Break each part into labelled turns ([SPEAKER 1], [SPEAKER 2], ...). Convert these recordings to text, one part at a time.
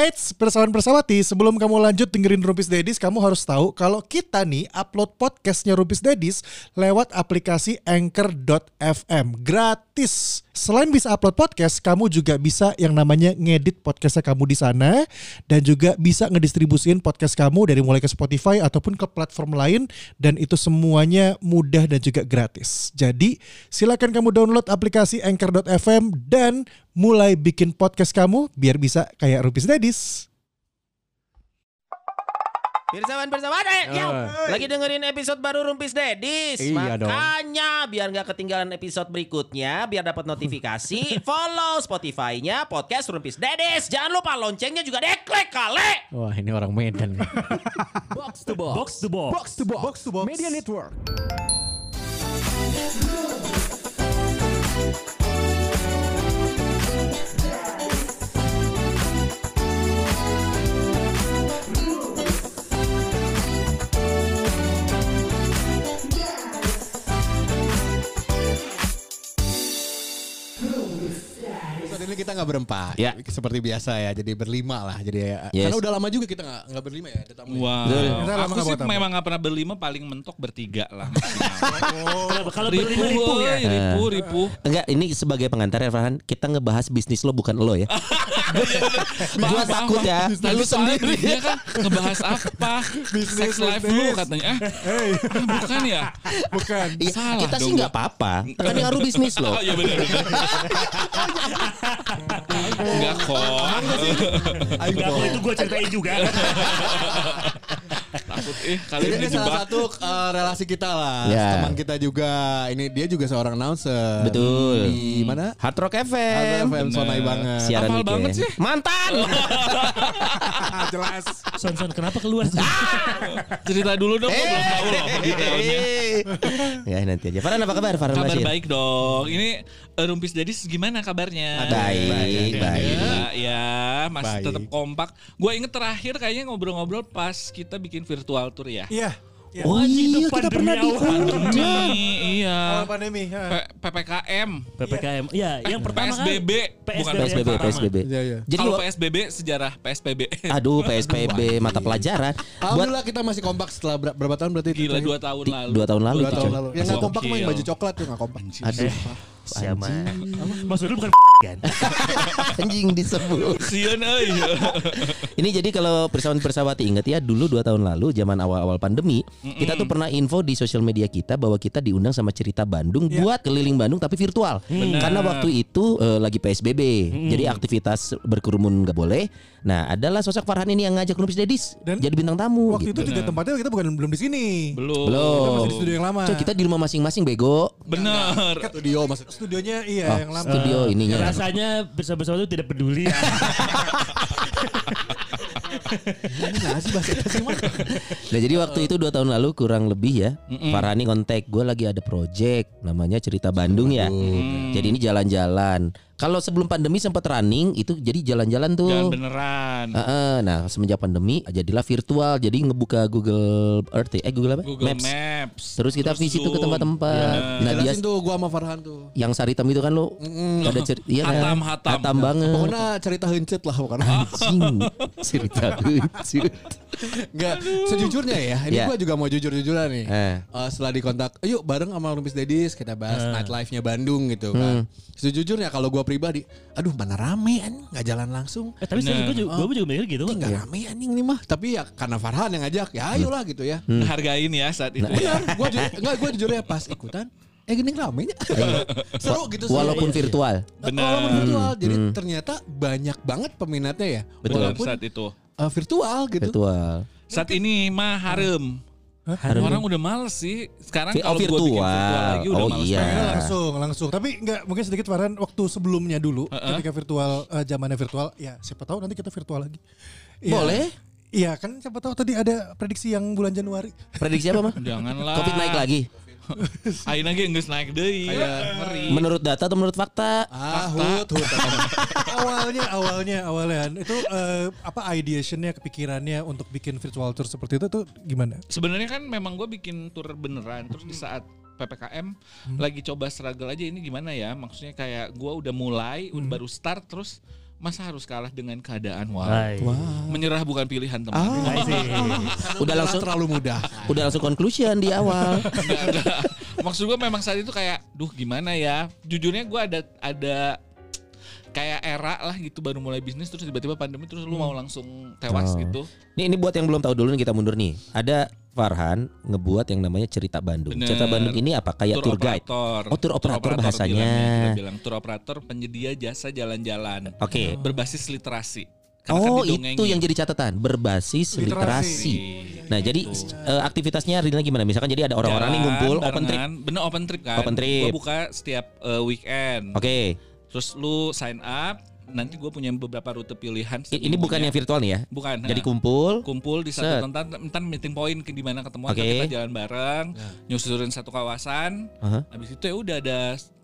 [SPEAKER 1] Eits, persawan persawati, sebelum kamu lanjut dengerin Rumpis Dedis, kamu harus tahu kalau kita nih upload podcastnya Rumpis Dedis lewat aplikasi Anchor.fm gratis. Selain bisa upload podcast, kamu juga bisa yang namanya ngedit podcastnya kamu di sana dan juga bisa ngedistribusin podcast kamu dari mulai ke Spotify ataupun ke platform lain dan itu semuanya mudah dan juga gratis. Jadi silakan kamu download aplikasi Anchor.fm dan mulai bikin podcast kamu biar bisa kayak Rumpis Dedis.
[SPEAKER 2] Pirsawan Pirsawan eh, ya. Lagi dengerin episode baru Rumpis Dedis
[SPEAKER 3] Iya dong.
[SPEAKER 2] Makanya biar nggak ketinggalan episode berikutnya Biar dapat notifikasi Follow Spotify-nya Podcast Rumpis Dedis Jangan lupa loncengnya juga deklek kale
[SPEAKER 3] Wah ini orang Medan.
[SPEAKER 4] Box to box.
[SPEAKER 5] Box to box.
[SPEAKER 4] Box to box.
[SPEAKER 1] Box to box.
[SPEAKER 4] Media Network.
[SPEAKER 3] Ini kita nggak berempat,
[SPEAKER 2] Ya.
[SPEAKER 3] seperti biasa ya. Jadi berlima lah. Jadi ya,
[SPEAKER 2] Yes.
[SPEAKER 3] karena udah lama juga kita nggak nggak berlima ya. Ada tamu.
[SPEAKER 6] Wah,
[SPEAKER 1] Kita lama
[SPEAKER 6] aku
[SPEAKER 1] nggak
[SPEAKER 6] sih memang gak pernah berlima, paling mentok bertiga lah.
[SPEAKER 5] Kalau kalau
[SPEAKER 6] ribu,
[SPEAKER 5] berlima ribu ya.
[SPEAKER 6] ribu, ribu.
[SPEAKER 2] Enggak ini sebagai pengantar ya Farhan Kita ngebahas bisnis lo bukan lo ya Gua takut ya
[SPEAKER 6] Lalu soalnya briefnya kan ngebahas apa? Sex life lu katanya. Eh, bukan ya?
[SPEAKER 1] Bukan.
[SPEAKER 2] Iya,
[SPEAKER 6] Salah
[SPEAKER 2] Kita sih nggak apa-apa Kan ngaruh bisnis lo
[SPEAKER 6] Oh iya benar. Enggak kok.
[SPEAKER 5] Enggak kalau itu gue ceritain juga.
[SPEAKER 6] Takut eh kalian
[SPEAKER 3] Ini salah satu uh, relasi kita lah.
[SPEAKER 2] Ya.
[SPEAKER 3] Teman kita juga. Ini dia juga seorang announcer.
[SPEAKER 2] Betul.
[SPEAKER 3] Di mana?
[SPEAKER 2] Hard Rock FM
[SPEAKER 3] FM Sonai banget.
[SPEAKER 2] Siaran weekend.
[SPEAKER 6] banget sih.
[SPEAKER 2] Mantan
[SPEAKER 1] Jelas.
[SPEAKER 5] Son son kenapa keluar?
[SPEAKER 6] Cerita dulu dong, gua belum tahu loh detailnya.
[SPEAKER 2] Ya nanti aja Farhan apa kabar Farhan
[SPEAKER 6] Kabar baik dong. Ini eh, Rumpis Dedis gimana kabarnya?
[SPEAKER 2] Baik, baik.
[SPEAKER 6] Gila, ya, masih
[SPEAKER 3] Baik.
[SPEAKER 6] tetap kompak. Gue inget terakhir kayaknya ngobrol-ngobrol pas kita bikin virtual tour ya.
[SPEAKER 1] Iya. Iya.
[SPEAKER 2] Oh iya kita
[SPEAKER 5] pandemi
[SPEAKER 2] pernah di
[SPEAKER 5] awal.
[SPEAKER 6] Pandemi, iya.
[SPEAKER 1] Awal pandemi.
[SPEAKER 6] P- PPKM,
[SPEAKER 5] PPKM. Iya, yang pertama kan
[SPEAKER 6] PSBB, bukan
[SPEAKER 5] PSBB.
[SPEAKER 2] PSBB
[SPEAKER 3] Iya, iya.
[SPEAKER 2] Jadi
[SPEAKER 6] Kalau PSBB sejarah PSBB.
[SPEAKER 2] Aduh PSBB mata pelajaran
[SPEAKER 3] Alhamdulillah kita masih kompak setelah ber- berapa tahun berarti? itu?
[SPEAKER 6] Gila dua tahun
[SPEAKER 2] ti-
[SPEAKER 6] lalu.
[SPEAKER 2] dua tahun lalu
[SPEAKER 3] Dua
[SPEAKER 2] itu,
[SPEAKER 3] tahun
[SPEAKER 2] coy.
[SPEAKER 3] lalu. Yang nggak kompak
[SPEAKER 6] Gokil.
[SPEAKER 3] baju coklat tuh nggak kompak.
[SPEAKER 2] Aduh
[SPEAKER 5] Siapa?
[SPEAKER 2] anjing.
[SPEAKER 5] Maksud lu bukan kan?
[SPEAKER 2] anjing disebut
[SPEAKER 6] Sian euy.
[SPEAKER 2] Ini jadi kalau persawan persawati ingat ya dulu dua tahun lalu zaman awal-awal pandemi kita tuh pernah info di sosial media kita bahwa kita diundang sama cerita Bandung buat keliling Bandung tapi virtual karena waktu itu eh, lagi PSBB jadi aktivitas berkerumun nggak boleh. Nah adalah sosok Farhan ini yang ngajak Rumpis Dedis
[SPEAKER 1] Dan
[SPEAKER 2] jadi bintang tamu.
[SPEAKER 1] Waktu
[SPEAKER 2] gitu.
[SPEAKER 1] itu juga tempatnya kita bukan belum di sini.
[SPEAKER 6] Belum.
[SPEAKER 2] Belum.
[SPEAKER 1] Kita masih di studio yang lama.
[SPEAKER 2] Coy, kita di rumah masing-masing bego.
[SPEAKER 6] Bener.
[SPEAKER 3] Studio maksud.
[SPEAKER 1] Studionya iya
[SPEAKER 2] Oh,
[SPEAKER 1] yang lama.
[SPEAKER 2] studio ininya.
[SPEAKER 5] Rasanya bersama-sama itu tidak peduli.
[SPEAKER 3] Nah.
[SPEAKER 2] Nah jadi waktu itu dua tahun lalu kurang lebih ya Farhani kontak gue lagi ada project namanya cerita Bandung ya Jadi ini jalan-jalan Kalau sebelum pandemi sempat running itu jadi jalan-jalan tuh
[SPEAKER 6] Jangan beneran.
[SPEAKER 2] Heeh, Nah semenjak pandemi jadilah virtual Jadi ngebuka Google Earth ya. Eh Google apa?
[SPEAKER 6] Google Maps.
[SPEAKER 2] Terus kita visit tuh ke tempat-tempat Nah dia
[SPEAKER 3] tuh gua sama Farhan tuh.
[SPEAKER 2] yang Saritem itu kan lo Ada cerita iya kan?
[SPEAKER 6] Hatam, hatam.
[SPEAKER 2] banget
[SPEAKER 3] Pokoknya cerita hencet lah bukan.
[SPEAKER 2] Anjing Cerita lucu
[SPEAKER 3] Enggak, sejujurnya ya, ini
[SPEAKER 2] Ya.
[SPEAKER 3] gua juga mau jujur-jujuran nih.
[SPEAKER 2] Eh.
[SPEAKER 3] Eh, setelah dikontak, yuk bareng sama Rumpis Dedis kita bahas nightlife-nya Bandung gitu kan. Sejujurnya kalau gua pribadi, aduh mana rame anjing, nggak jalan langsung.
[SPEAKER 5] Eh, tapi serius gue juga, gue juga mikir gitu kan.
[SPEAKER 3] nggak rame anjing nih mah. Tapi ya karena Farhan yang ngajak, ya ayolah gitu ya.
[SPEAKER 6] Hargain ya saat itu. ya.
[SPEAKER 3] Benar, gua ju enggak gua jujur ya pas ikutan Eh gini ramenya Seru gitu sih.
[SPEAKER 2] Walaupun
[SPEAKER 3] Iya, iya.
[SPEAKER 2] virtual
[SPEAKER 6] Benar.
[SPEAKER 3] Walaupun virtual Jadi ternyata banyak banget peminatnya ya
[SPEAKER 2] Betul.
[SPEAKER 3] Walaupun
[SPEAKER 6] saat itu.
[SPEAKER 3] eh, virtual gitu
[SPEAKER 2] Virtual
[SPEAKER 6] Saat ini mah harem. Orang udah males sih. Sekarang
[SPEAKER 2] Vi- oh,
[SPEAKER 6] kalau gua bikin
[SPEAKER 2] virtual.
[SPEAKER 6] virtual lagi udah
[SPEAKER 2] Oh,
[SPEAKER 6] males
[SPEAKER 2] iya.
[SPEAKER 1] langsung, langsung. Tapi nggak mungkin sedikit Farhan waktu sebelumnya dulu ketika virtual eh, zamannya virtual, ya siapa tahu nanti kita virtual lagi. Iya.
[SPEAKER 2] Boleh.
[SPEAKER 1] Iya kan siapa tahu tadi ada prediksi yang bulan Januari.
[SPEAKER 2] Prediksi apa mah?
[SPEAKER 6] Janganlah.
[SPEAKER 2] Covid naik lagi
[SPEAKER 6] Ayo lagi nggak naik deh. Ngeri.
[SPEAKER 2] Menurut data atau menurut fakta?
[SPEAKER 3] Ah hut hut
[SPEAKER 1] awalnya awalnya awalnya itu eh, apa ideationnya kepikirannya untuk bikin virtual tour seperti itu tuh gimana?
[SPEAKER 6] Sebenarnya kan memang gue bikin tour beneran terus di saat ppkm lagi coba struggle aja ini gimana ya maksudnya kayak gue udah mulai udah baru start terus masa harus kalah dengan keadaan wow.
[SPEAKER 5] Hai.
[SPEAKER 6] Menyerah bukan pilihan teman.
[SPEAKER 5] Hai sih.
[SPEAKER 2] Udah langsung
[SPEAKER 3] terlalu mudah.
[SPEAKER 2] udah langsung conclusion di awal.
[SPEAKER 6] Enggak, enggak. Maksud gue memang saat itu kayak, duh gimana ya? Jujurnya gue ada ada kayak era lah gitu baru mulai bisnis terus tiba-tiba pandemi terus lu mau langsung tewas
[SPEAKER 2] Oh.
[SPEAKER 6] gitu.
[SPEAKER 2] Nih ini buat yang belum tahu dulu nih kita mundur nih. Ada Farhan ngebuat yang namanya Cerita Bandung.
[SPEAKER 6] Bener.
[SPEAKER 2] Cerita Bandung ini apa? Kayak tour, guide.
[SPEAKER 6] operator.
[SPEAKER 2] Oh, tour operator bahasanya.
[SPEAKER 6] bilangnya, kita bilang tour operator penyedia jasa jalan-jalan.
[SPEAKER 2] Oke.
[SPEAKER 6] Berbasis literasi. Karena kan
[SPEAKER 2] Oh
[SPEAKER 6] didongengin.
[SPEAKER 2] itu yang jadi catatan berbasis literasi. Nah jadi eh, aktivitasnya realnya gimana? Misalkan jadi ada orang-orang nih ngumpul open trip.
[SPEAKER 6] barengan. Bener open trip kan.
[SPEAKER 2] Open trip.
[SPEAKER 6] Gua buka setiap eh, weekend.
[SPEAKER 2] Oke.
[SPEAKER 6] Terus lu sign up, nanti gue punya beberapa rute pilihan.
[SPEAKER 2] Ini bukan yang virtual nih ya.
[SPEAKER 6] Bukan.
[SPEAKER 2] Jadi
[SPEAKER 6] nah.
[SPEAKER 2] kumpul.
[SPEAKER 6] kumpul di satu tempat, entar meeting point ke di mana ketemu
[SPEAKER 2] Oke.
[SPEAKER 6] kita jalan bareng, nyusurin satu kawasan.
[SPEAKER 2] Aha.
[SPEAKER 6] Habis itu ya udah ada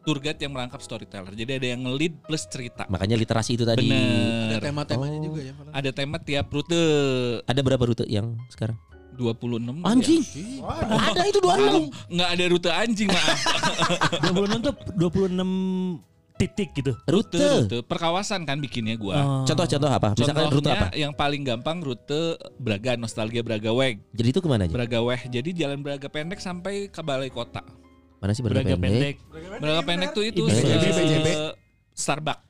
[SPEAKER 6] tour guide yang merangkap storyteller. Jadi ada yang nge-lead plus cerita.
[SPEAKER 2] Makanya literasi itu tadi.
[SPEAKER 6] Bener.
[SPEAKER 3] Ada tema-temanya juga ya.
[SPEAKER 6] Ada tema tiap rute
[SPEAKER 2] Ada berapa rute yang sekarang?
[SPEAKER 6] 26
[SPEAKER 2] Anjing. Ada itu dua
[SPEAKER 6] Ya. Nggak ada rute anjing maaf.
[SPEAKER 5] 26 tuh 26 titik gitu.
[SPEAKER 6] rute,
[SPEAKER 2] Rute.
[SPEAKER 6] rute per kawasan kan bikinnya gua.
[SPEAKER 5] Oh.
[SPEAKER 2] Contoh-contoh apa? Misalkan rute
[SPEAKER 6] Contohnya
[SPEAKER 2] apa?
[SPEAKER 6] yang paling gampang rute Braga Nostalgia Braga Weg.
[SPEAKER 2] Jadi itu ke mana aja?
[SPEAKER 6] Braga Weg. Jadi jalan Braga pendek sampai ke Balai Kota.
[SPEAKER 2] Mana sih
[SPEAKER 5] Braga pendek.
[SPEAKER 6] Braga pendek tuh itu
[SPEAKER 2] BJB,
[SPEAKER 6] se-
[SPEAKER 3] BJB.
[SPEAKER 6] Starbucks.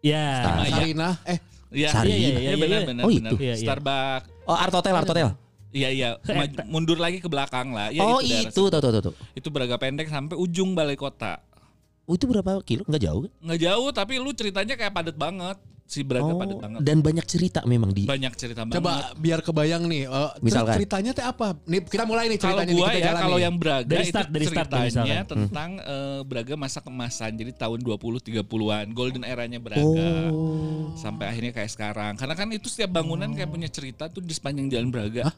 [SPEAKER 5] Ya.
[SPEAKER 6] Sama ya.
[SPEAKER 3] Sarinah, eh
[SPEAKER 6] Iya,
[SPEAKER 2] Sari.
[SPEAKER 6] iya, iya,
[SPEAKER 5] Iya,
[SPEAKER 6] iya,
[SPEAKER 5] iya,
[SPEAKER 6] benar,
[SPEAKER 5] iya.
[SPEAKER 6] benar,
[SPEAKER 2] Oh,
[SPEAKER 6] benar.
[SPEAKER 2] itu.
[SPEAKER 5] Iya, iya.
[SPEAKER 6] Starbucks.
[SPEAKER 2] Oh Art Hotel, Art Hotel.
[SPEAKER 6] Iya, iya. Mundur lagi ke belakang lah. Ya,
[SPEAKER 2] oh itu, tahu tahu tahu. tahu.
[SPEAKER 6] situ. Itu Braga pendek sampai ujung Balai Kota.
[SPEAKER 2] Oh, itu berapa kilo? Enggak jauh kan?
[SPEAKER 6] Nggak jauh, tapi lu ceritanya kayak padat banget. Si Braga
[SPEAKER 2] Oh,
[SPEAKER 6] padat banget.
[SPEAKER 2] dan banyak cerita memang di.
[SPEAKER 6] Banyak cerita banget.
[SPEAKER 3] coba biar kebayang nih. eh,
[SPEAKER 2] Misalkan.
[SPEAKER 3] ceritanya teh apa? Nih kita mulai nih
[SPEAKER 6] Kalau
[SPEAKER 3] ceritanya nih
[SPEAKER 6] gua
[SPEAKER 3] kita
[SPEAKER 6] ya,
[SPEAKER 3] jalan
[SPEAKER 6] kalau
[SPEAKER 3] nih.
[SPEAKER 6] yang Braga
[SPEAKER 5] Dari
[SPEAKER 6] itu
[SPEAKER 5] start, dari start nih
[SPEAKER 6] ceritanya
[SPEAKER 5] misalkan.
[SPEAKER 6] tentang eh, Braga masa kemasan. Jadi tahun 20 30-an, golden eranya Braga.
[SPEAKER 2] Oh.
[SPEAKER 6] Sampai akhirnya kayak sekarang. Karena kan itu setiap bangunan kayak punya cerita tuh di sepanjang jalan Braga.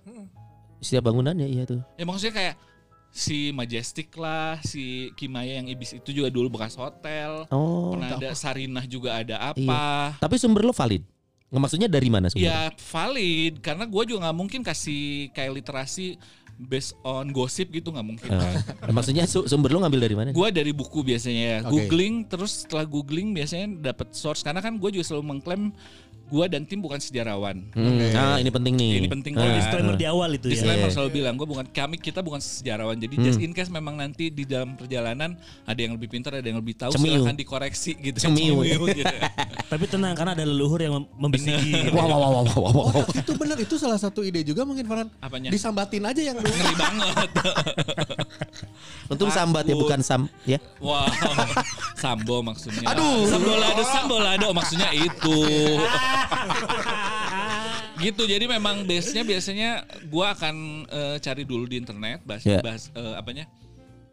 [SPEAKER 2] Setiap bangunan ya iya tuh.
[SPEAKER 6] Ya maksudnya kayak si Majestic lah, si Kimaya yang Ibis itu juga dulu bekas hotel.
[SPEAKER 2] Oh.
[SPEAKER 6] Pernah ada Sarinah juga ada apa.
[SPEAKER 2] Iya. Tapi sumber lo valid. Nggak, Maksudnya dari mana sumber?
[SPEAKER 6] Ya valid karena gue juga nggak mungkin kasih kayak literasi based on gosip gitu nggak mungkin.
[SPEAKER 2] Eh, maksudnya su- sumber lo ngambil dari mana?
[SPEAKER 6] Gue dari buku biasanya ya,
[SPEAKER 3] Oke.
[SPEAKER 6] googling terus setelah googling biasanya dapat source karena kan gue juga selalu mengklaim gue dan tim bukan sejarawan.
[SPEAKER 2] Hmm, Ah ini penting nih.
[SPEAKER 6] Ini penting
[SPEAKER 2] Ah,
[SPEAKER 6] banget.
[SPEAKER 5] Disclaimer di awal itu ya.
[SPEAKER 6] Disclaimer
[SPEAKER 2] Iya.
[SPEAKER 6] selalu bilang gue bukan kami kita bukan sejarawan jadi
[SPEAKER 2] Hmm.
[SPEAKER 6] just in case memang nanti di dalam perjalanan ada yang lebih pintar ada yang lebih tahu
[SPEAKER 2] Cemiu.
[SPEAKER 6] silahkan dikoreksi gitu
[SPEAKER 2] Cemiu.
[SPEAKER 6] gitu.
[SPEAKER 5] Tapi tenang karena ada leluhur yang mem- membisiki.
[SPEAKER 2] Wow, wow, wow, wow, wow, wow.
[SPEAKER 3] Oh, itu benar itu salah satu ide juga mungkin Farhan.
[SPEAKER 6] Apanya?
[SPEAKER 3] Disambatin aja yang dulu.
[SPEAKER 6] ngeri banget
[SPEAKER 2] Untung sambat ya bukan sam ya.
[SPEAKER 6] wow sambo maksudnya aduh sambolado sambolado maksudnya itu gitu jadi memang base nya biasanya gua akan eh, cari dulu di internet bahas
[SPEAKER 2] Ya.
[SPEAKER 6] bahas eh, apanya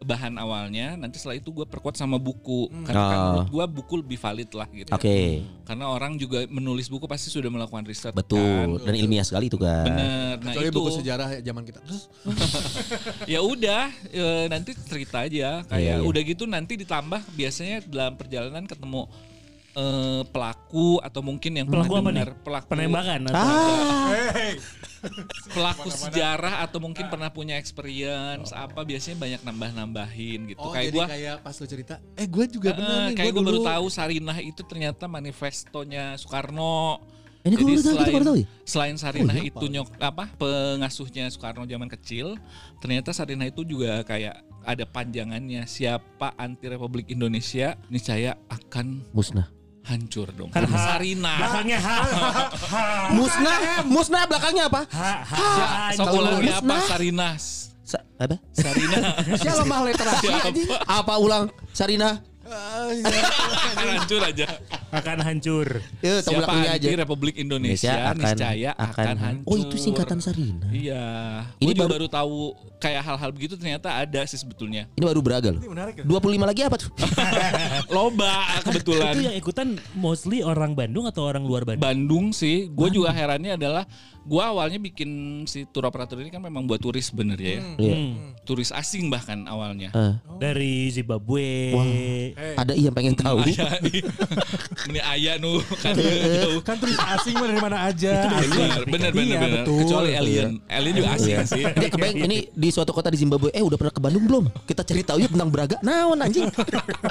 [SPEAKER 6] bahan awalnya nanti setelah itu gue perkuat sama buku karena kan
[SPEAKER 2] Oh.
[SPEAKER 6] menurut gue buku lebih valid lah gitu
[SPEAKER 2] Oke.
[SPEAKER 6] karena orang juga menulis buku pasti sudah melakukan riset
[SPEAKER 2] Betul.
[SPEAKER 6] kan.
[SPEAKER 2] Dan ilmiah sekali itu kan.
[SPEAKER 6] bener nah
[SPEAKER 3] Kecuali
[SPEAKER 6] itu
[SPEAKER 3] buku sejarah zaman kita. Terus
[SPEAKER 6] ya udah eh, nanti cerita aja kayak
[SPEAKER 2] Iya, iya.
[SPEAKER 6] udah gitu nanti ditambah biasanya dalam perjalanan ketemu eh, pelaku atau mungkin yang
[SPEAKER 5] Pelaku
[SPEAKER 6] pernah
[SPEAKER 5] nih?
[SPEAKER 6] dengar pelaku
[SPEAKER 5] Penembakan atau
[SPEAKER 2] Ah,
[SPEAKER 6] pelaku sejarah atau mungkin pernah punya experience apa biasanya banyak nambah-nambahin gitu
[SPEAKER 3] oh
[SPEAKER 6] kayak
[SPEAKER 3] jadi
[SPEAKER 6] gua
[SPEAKER 3] kayak pas lu cerita, eh gue juga
[SPEAKER 6] eh,
[SPEAKER 3] bener nih.
[SPEAKER 6] kayak
[SPEAKER 3] Gue
[SPEAKER 6] gue baru tahu Sarinah itu ternyata manifestonya Soekarno
[SPEAKER 2] ini gue baru tahu, ya.
[SPEAKER 6] selain Sarinah
[SPEAKER 3] Oh, iya,
[SPEAKER 6] itu nyok apa pengasuhnya Soekarno zaman kecil, ternyata Sarinah itu juga kayak ada panjangannya siapa anti Republik Indonesia niscaya akan
[SPEAKER 2] Musnah.
[SPEAKER 6] Hancur dong.
[SPEAKER 5] Kan ha-
[SPEAKER 6] Sarinah.
[SPEAKER 5] belakangnya ha.
[SPEAKER 2] Musnah, musnah belakangnya apa?
[SPEAKER 5] Ha, ha,
[SPEAKER 6] Sekolahnya apa
[SPEAKER 2] Musnah.
[SPEAKER 6] Sarinah?
[SPEAKER 2] Sa- apa?
[SPEAKER 6] Sarinah.
[SPEAKER 3] Siapa lemah literasi
[SPEAKER 6] Siapa?
[SPEAKER 3] anjing.
[SPEAKER 2] Apa ulang? Sarina?
[SPEAKER 6] hancur aja.
[SPEAKER 5] akan hancur.
[SPEAKER 2] Tahu
[SPEAKER 6] Siapa anti
[SPEAKER 2] aja.
[SPEAKER 6] Republik Indonesia,
[SPEAKER 2] Indonesia akan-
[SPEAKER 6] niscaya akan,
[SPEAKER 2] akan-
[SPEAKER 6] hancur.
[SPEAKER 2] Oh, itu singkatan Sarina.
[SPEAKER 6] Iya.
[SPEAKER 2] Ini
[SPEAKER 6] baru-
[SPEAKER 2] baru
[SPEAKER 6] tahu kayak hal-hal begitu ternyata ada sih sebetulnya.
[SPEAKER 2] Ini baru Braga loh. 25 lagi apa tuh?
[SPEAKER 6] Loba kebetulan.
[SPEAKER 5] Itu yang ikutan mostly orang Bandung atau orang luar Bandung?
[SPEAKER 6] Bandung sih, gue juga herannya adalah gue awalnya bikin si tour operator ini kan memang buat turis sebenarnya ya,
[SPEAKER 2] Iya.
[SPEAKER 5] Hmm.
[SPEAKER 6] turis asing bahkan awalnya.
[SPEAKER 2] Eh,
[SPEAKER 5] Dari Zimbabwe.
[SPEAKER 2] ada iya pengen tahu.
[SPEAKER 6] Ya, Meni ayah nu kan jauh.
[SPEAKER 1] Kan turis asing dari mana aja.
[SPEAKER 6] Bener, bener, bener,
[SPEAKER 1] Iya,
[SPEAKER 6] bener. Kecuali alien. Alien juga asing sih.
[SPEAKER 2] Ini kebayang ini di suatu kota di Zimbabwe. Eh udah pernah ke Bandung belum? Kita cerita yuk tentang Braga. Naon anjing.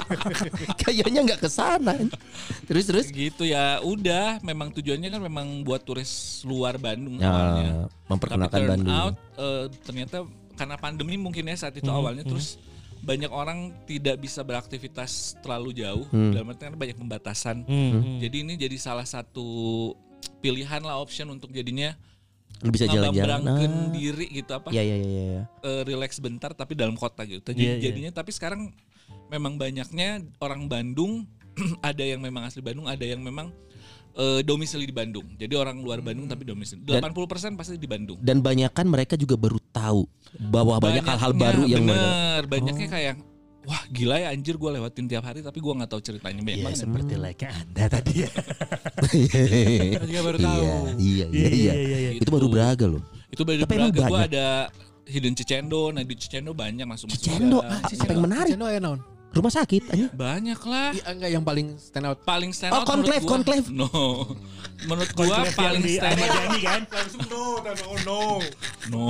[SPEAKER 2] Kayaknya nggak ke sana. Terus terus.
[SPEAKER 6] gitu ya udah memang tujuannya kan memang buat turis luar Bandung
[SPEAKER 2] Ya,
[SPEAKER 6] awalnya.
[SPEAKER 2] memperkenalkan
[SPEAKER 6] Tapi turn
[SPEAKER 2] Bandung.
[SPEAKER 6] out eh, ternyata karena pandemi mungkin ya saat itu
[SPEAKER 2] Hmm,
[SPEAKER 6] awalnya terus banyak orang tidak bisa beraktivitas terlalu jauh
[SPEAKER 2] Hmm.
[SPEAKER 6] dalam artian banyak pembatasan.
[SPEAKER 5] Hmm.
[SPEAKER 6] Jadi ini jadi salah satu pilihan lah option untuk jadinya
[SPEAKER 2] Lu bisa jalan-jalan.
[SPEAKER 6] ngeberangkan
[SPEAKER 2] Ah.
[SPEAKER 6] diri gitu apa
[SPEAKER 2] Iya iya iya iya.
[SPEAKER 6] eh, relax bentar tapi dalam kota gitu. Jadi
[SPEAKER 5] iya.
[SPEAKER 6] jadinya tapi sekarang memang banyaknya orang Bandung ada yang memang asli Bandung, ada yang memang eh, domisili di Bandung. Jadi orang luar Bandung tapi domisili. 80% pasti di Bandung.
[SPEAKER 2] Dan banyak kan mereka juga baru tahu bahwa banyak hal-hal baru yang
[SPEAKER 6] bener, banyaknya kayak wah gila ya anjir gue lewatin tiap hari tapi gue nggak tahu ceritanya banyak
[SPEAKER 5] Ya
[SPEAKER 6] banget.
[SPEAKER 5] seperti like Anda tadi ya.
[SPEAKER 3] Juga baru tahu.
[SPEAKER 2] Iya iya iya.
[SPEAKER 5] Iya, iya, iya.
[SPEAKER 2] Itu baru Braga loh.
[SPEAKER 6] Itu baru
[SPEAKER 2] Tapi
[SPEAKER 6] Braga gue ada Hidden Cicendo, nah di Cicendo banyak masuk masuk.
[SPEAKER 2] Cicendo ah, apa yang menarik?
[SPEAKER 3] Cicendo ya naon?
[SPEAKER 2] Rumah sakit anjing.
[SPEAKER 6] Banyak lah.
[SPEAKER 3] Iya enggak yang paling stand out.
[SPEAKER 6] Paling stand
[SPEAKER 2] Oh,
[SPEAKER 6] out menurut
[SPEAKER 2] conclave, conclave.
[SPEAKER 6] No. Menurut gua paling
[SPEAKER 5] di
[SPEAKER 6] stand out
[SPEAKER 5] Yani kan.
[SPEAKER 1] No, no, no.
[SPEAKER 6] No.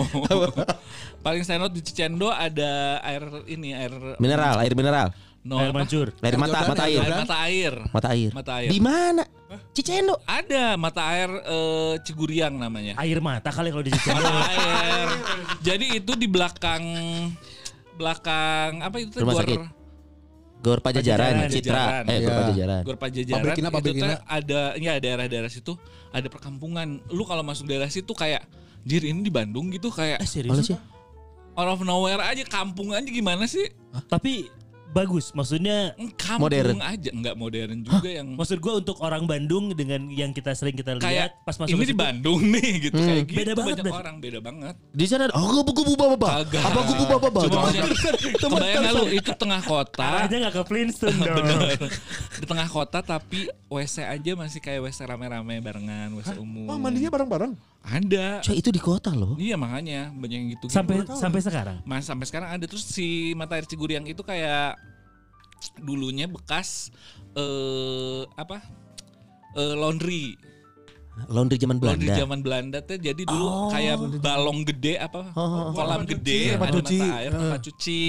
[SPEAKER 6] paling stand out di Cicendo ada air ini air
[SPEAKER 2] Mineral, air mineral.
[SPEAKER 6] no,
[SPEAKER 5] Air mancur.
[SPEAKER 2] Air mata, mata
[SPEAKER 3] Air
[SPEAKER 6] mata air.
[SPEAKER 2] Mata air.
[SPEAKER 6] Mata air.
[SPEAKER 2] Di mana? Cicendo.
[SPEAKER 6] Ada mata air eh, Ciguriang namanya.
[SPEAKER 5] Air mata kali kalau di Cicendo.
[SPEAKER 6] Mata air. Jadi itu di belakang belakang apa itu tuh,
[SPEAKER 2] Rumah sakit. Gor Pajajaran,
[SPEAKER 5] Pajajaran.
[SPEAKER 2] Citra,
[SPEAKER 6] Pajajaran.
[SPEAKER 2] eh Gor
[SPEAKER 3] Iya.
[SPEAKER 2] Pajajaran.
[SPEAKER 6] Gor Pajajaran
[SPEAKER 3] Pabrikina,
[SPEAKER 6] itu
[SPEAKER 3] pabrikina.
[SPEAKER 6] tuh ada ya daerah-daerah situ ada perkampungan. Lu kalau masuk daerah situ kayak jir ini di Bandung gitu kayak
[SPEAKER 5] Eh serius?
[SPEAKER 6] out of nowhere aja kampung aja gimana sih?
[SPEAKER 5] Tapi bagus. Maksudnya
[SPEAKER 6] Kampung
[SPEAKER 2] Modern.
[SPEAKER 6] aja nggak modern juga yang
[SPEAKER 5] maksud gue untuk orang Bandung dengan yang kita sering kita lihat
[SPEAKER 6] kayak
[SPEAKER 5] pas masuk
[SPEAKER 6] ini di Bandung nih gitu kayak gitu
[SPEAKER 5] Beda banget
[SPEAKER 6] banyak
[SPEAKER 5] berarti.
[SPEAKER 6] orang beda banget.
[SPEAKER 2] Di sana ada oh kubu bapak
[SPEAKER 6] Kagak.
[SPEAKER 2] Apa bapak
[SPEAKER 6] Cuma maksudnya, kebayang nggak lu itu tengah kota.
[SPEAKER 5] Arahnya nggak ke Flintstone dong.
[SPEAKER 6] Bener. Di tengah kota tapi WC aja masih kayak WC rame-rame barengan, WC umum.
[SPEAKER 3] Wah, mandinya bareng-bareng.
[SPEAKER 6] Ada.
[SPEAKER 2] Coy itu di kota loh.
[SPEAKER 6] Iya makanya banyak yang gitu.
[SPEAKER 5] Sampai sampai sekarang.
[SPEAKER 6] Mas sampai sekarang ada terus si mata air Ciguriang itu kayak dulunya bekas eh apa? Eh, laundry.
[SPEAKER 2] Laundry zaman
[SPEAKER 6] Laundry
[SPEAKER 2] Belanda.
[SPEAKER 6] zaman Belanda tuh jadi dulu kayak balong gede apa? kolam
[SPEAKER 1] Tempat
[SPEAKER 6] gede
[SPEAKER 1] cuci, tempat
[SPEAKER 6] ada
[SPEAKER 1] cuci.
[SPEAKER 6] mata air, tempat cuci.